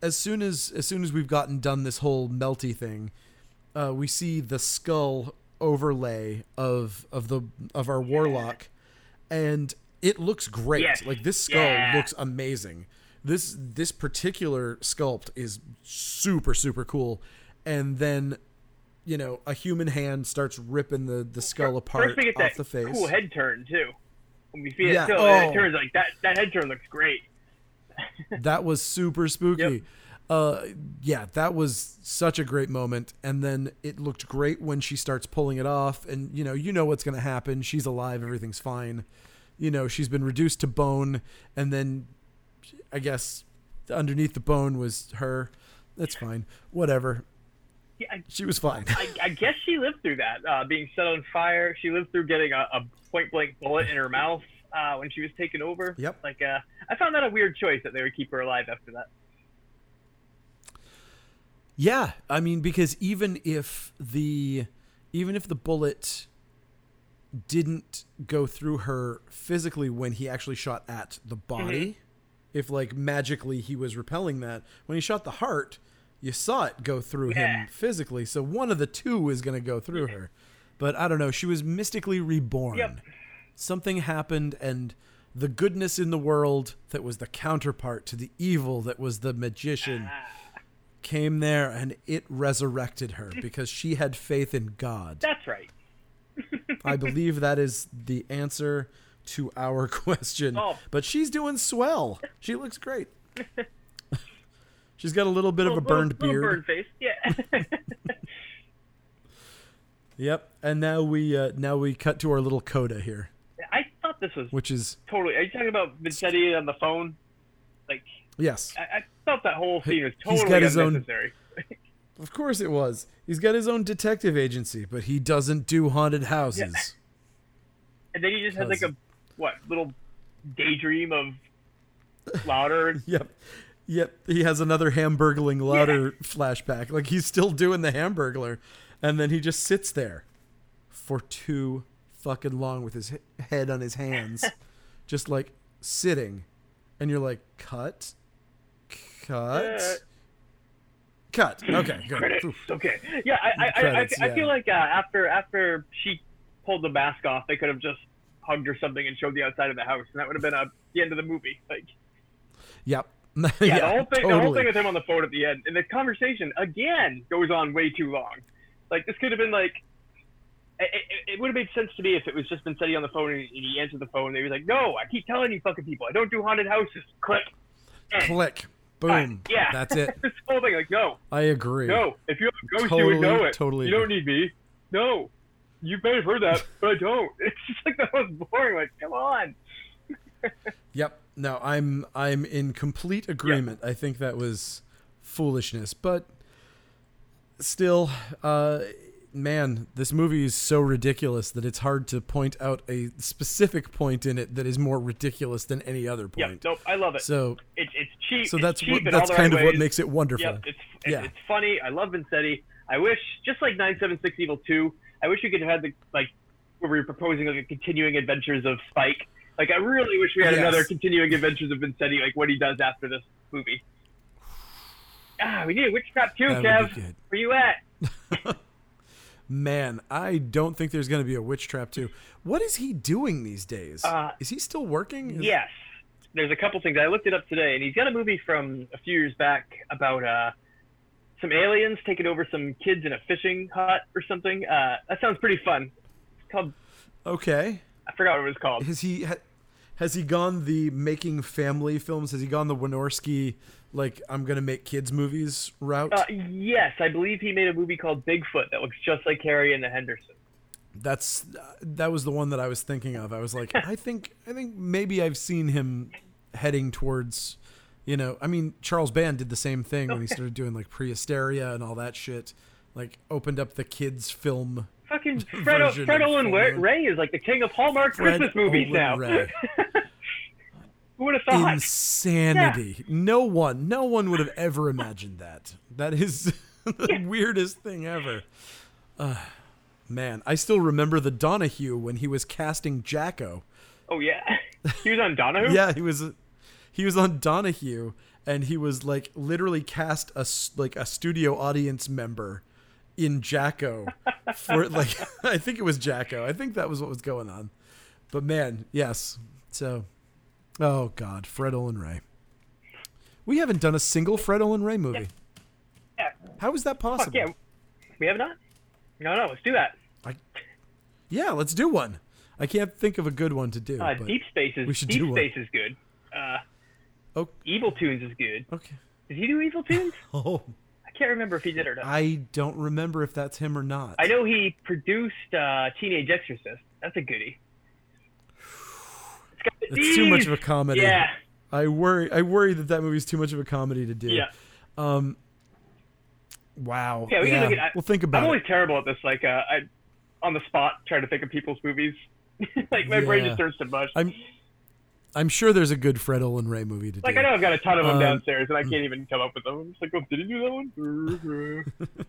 as soon as as soon as we've gotten done this whole melty thing, uh, we see the skull overlay of of the of our warlock, and it looks great. Yes. Like this skull Yeah. looks amazing. This this particular sculpt is super super cool, and then you know a human hand starts ripping the the skull apart First, we get off that the face. cool head turn too. When we see it, Yeah. too, Oh. it turns like that. That head turn looks great. that was super spooky. Yep. Uh, yeah, that was such a great moment. And then it looked great when she starts pulling it off, and you know, you know what's gonna happen. She's alive, everything's fine. you know, she's been reduced to bone, and then I guess underneath the bone was her. That's fine. Whatever. Yeah, I, She was fine. I, I guess she lived through that, uh, being set on fire. She lived through getting a, a point blank bullet in her mouth uh, when she was taken over. Yep. Like, uh, I found that a weird choice that they would keep her alive after that. Yeah, I mean because even if the even if the bullet didn't go through her physically when he actually shot at the mm-hmm. body, if like magically he was repelling that, when he shot the heart, you saw it go through Yeah. him physically. So one of the two is going to go through her. But I don't know, she was mystically reborn. Yep. Something happened and the goodness in the world that was the counterpart to the evil that was the magician ah. Came there and it resurrected her because she had faith in God. That's right. I believe that is the answer to our question. Oh. But she's doing swell. She looks great. She's got a little bit of a burned little, beard. Little face. Yeah. Yep. And now we uh, now we cut to our little coda here, I thought this was which is totally. Are you talking about Vincetti on the phone? Like, yes. I, I felt that whole scene was He's totally got his own- unnecessary. Of course it was. He's got his own detective agency, but he doesn't do haunted houses. And then he just has like a what little daydream of Lauder. Yep. Yep. He has another hamburgling Lauder flashback. Like he's still doing the hamburglar. And then he just sits there for too fucking long with his head on his hands. just like sitting. And you're like, cut. Cut. Uh, cut. Okay, good. Okay. Yeah, I I, Credits, I, I, yeah. I feel like uh, after after she pulled the mask off, they could have just hugged or something and showed the outside of the house, and that would have been uh, the end of the movie. Like, Yep. yeah, yeah, the whole thing, the whole thing with him on the phone at the end, and the conversation again goes on way too long. Like, this could have been like. It, it, it would have made sense to me if it was just Vincetti on the phone and he answered the phone and he was like, "No, I keep telling you, fucking people, I don't do haunted houses." Click. End. Fine. Boom. Yeah. That's it. this whole thing, like, no, I agree. no. If you have a ghost, you would know it. totally You don't need me. No. You may have heard that, but I don't. It's just like the most boring. Like, come on. Yep. No, I'm I'm in complete agreement. I think that was foolishness, but still, uh, man, this movie is so ridiculous that it's hard to point out a specific point in it that is more ridiculous than any other point. Yeah. Nope. I love it. So, It's it's cheap. so that's cheap what that's kind of what makes it wonderful. Yep. It's it's, Yeah. it's funny. I love Vincetti. I wish, just like 976 Evil 2, I wish we could have had the like where we were proposing like a continuing adventures of Spike. Like, I really wish we had Yes. another continuing adventures of Vincetti, like what he does after this movie. Ah, we need a Witchcraft too, That Kev. Where you at? Man, I don't think there's going to be a witch trap too. What is he doing these days? Uh, is he still working? Is- Yes. There's a couple things. I looked it up today, and he's got a movie from a few years back about uh, some aliens taking over some kids in a fishing hut or something. Uh, that sounds pretty fun. It's called, Okay. I forgot what it was called. Has he ha- has he gone the making family films? Has he gone the Wynorski like I'm gonna make kids movies route? Uh, yes, I believe he made a movie called Bigfoot that looks just like Harry and the Henderson. That's that was the one that I was thinking of. I was like, I think I think maybe I've seen him heading towards, you know, I mean Charles Band did the same thing when he started doing like Prehysteria and all that shit. Like opened up the kids film. Fucking Fred, Fred Olen Ray is like the king of Hallmark Fred Christmas movies Olen now. Who would have thought? Insanity. No one, no one would have ever imagined that. That is the weirdest thing ever. Uh, man, I still remember the Donahue when he was casting Jacko. Oh yeah, he was on Donahue. Yeah, he was he was on Donahue and he was like literally cast a like a studio audience member in Jacko for like I think it was Jacko. I think that was what was going on. But man, yes. So oh god, Fred Olen Ray. We haven't done a single Fred Olen Ray movie. Yeah. How is that Fuck possible? yeah. We have not. No, no. Let's do that. Yeah, let's do one. I can't think of a good one to do. Uh, Deep Space is we should Deep do one. Is good. Uh, Oh, Evil Tunes is good. okay. Did he do Evil Tunes? Oh, I can't remember if he did or not. I, I don't remember if that's him or not. I know he produced uh, Teenage Exorcist. That's a goodie. It's too much of a comedy. Yeah. I worry. I worry that that movie's too much of a comedy to do. Yeah. Um. Wow. Yeah, we can yeah. look at- well, think about I'm it. always terrible at this. Like, uh, I on the spot trying to think of people's movies. like my brain just turns to mush. I'm. I'm sure there's a good Fred Olen Ray movie to like do. Like I know I've got a ton of them Um, downstairs, and I can't even come up with them. I'm just like, oh, did he do that one?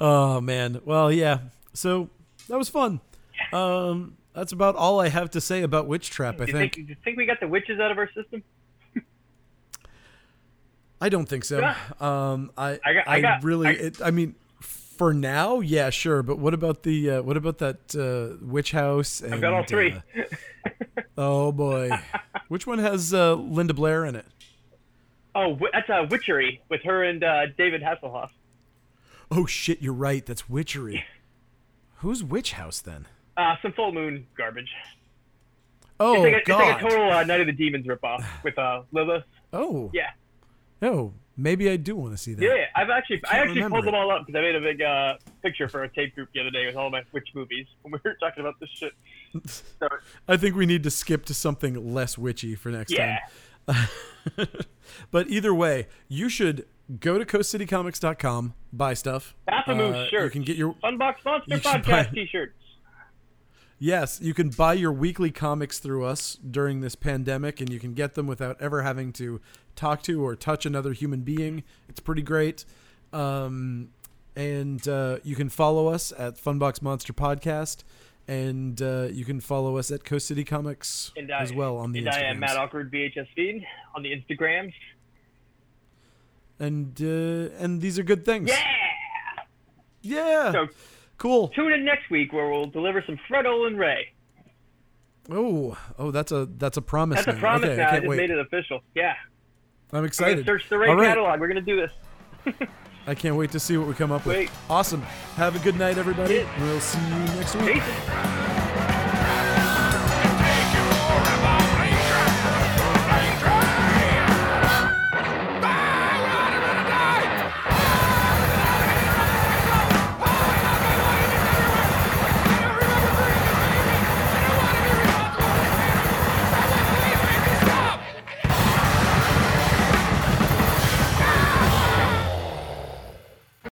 Oh man. Well, yeah. So that was fun. Um. That's about all I have to say about Witch Trap. I you think. think, you think we got the witches out of our system? I don't think so. Yeah. Um, I, I got- I got- really, I- it, I mean, for now, yeah, sure. But what about the, uh, what about that uh, witch house? And, I've got all three. uh, oh boy, which one has uh, Linda Blair in it? oh, that's a witchery with her and uh, David Hasselhoff. Oh shit, you're right. That's witchery. Who's Witch House then? Uh, some full moon garbage. Oh it's, like a, god. it's like a total uh, Night of the Demons ripoff with uh, Lilith. oh Yeah. Oh, maybe I do want to see that. Yeah, I've actually I Can't actually pulled them all up because I made a big uh, picture for a tape group the other day with all my witch movies when we were talking about this shit. So, I think we need to skip to something less witchy for next yeah, time. but either way, you should go to coastcitycomics.com, buy stuff. Baphomet Uh, You can get your Funbox Monster You Podcast buy- T-shirts. Yes, you can buy your weekly comics through us during this pandemic, and you can get them without ever having to talk to or touch another human being. It's pretty great. Um, and uh, you can follow us at Funbox Monster Podcast, and uh, you can follow us at Coast City Comics And I, as well on the and I am Instagrams. Matt Awkward VHS feed on the Instagrams. and uh, and these are good things. Yeah. Yeah. So cool. tune in next week where we'll deliver some Fred Olen Ray. Oh, oh, that's a that's a promise. That's a promise okay, now. I I can't just wait. made it official. Yeah. I'm excited. search the Ray right. catalog. We're gonna do this. I can't wait to see what we come up with. Wait. Awesome. Have a good night, everybody. Yeah. We'll see you next week.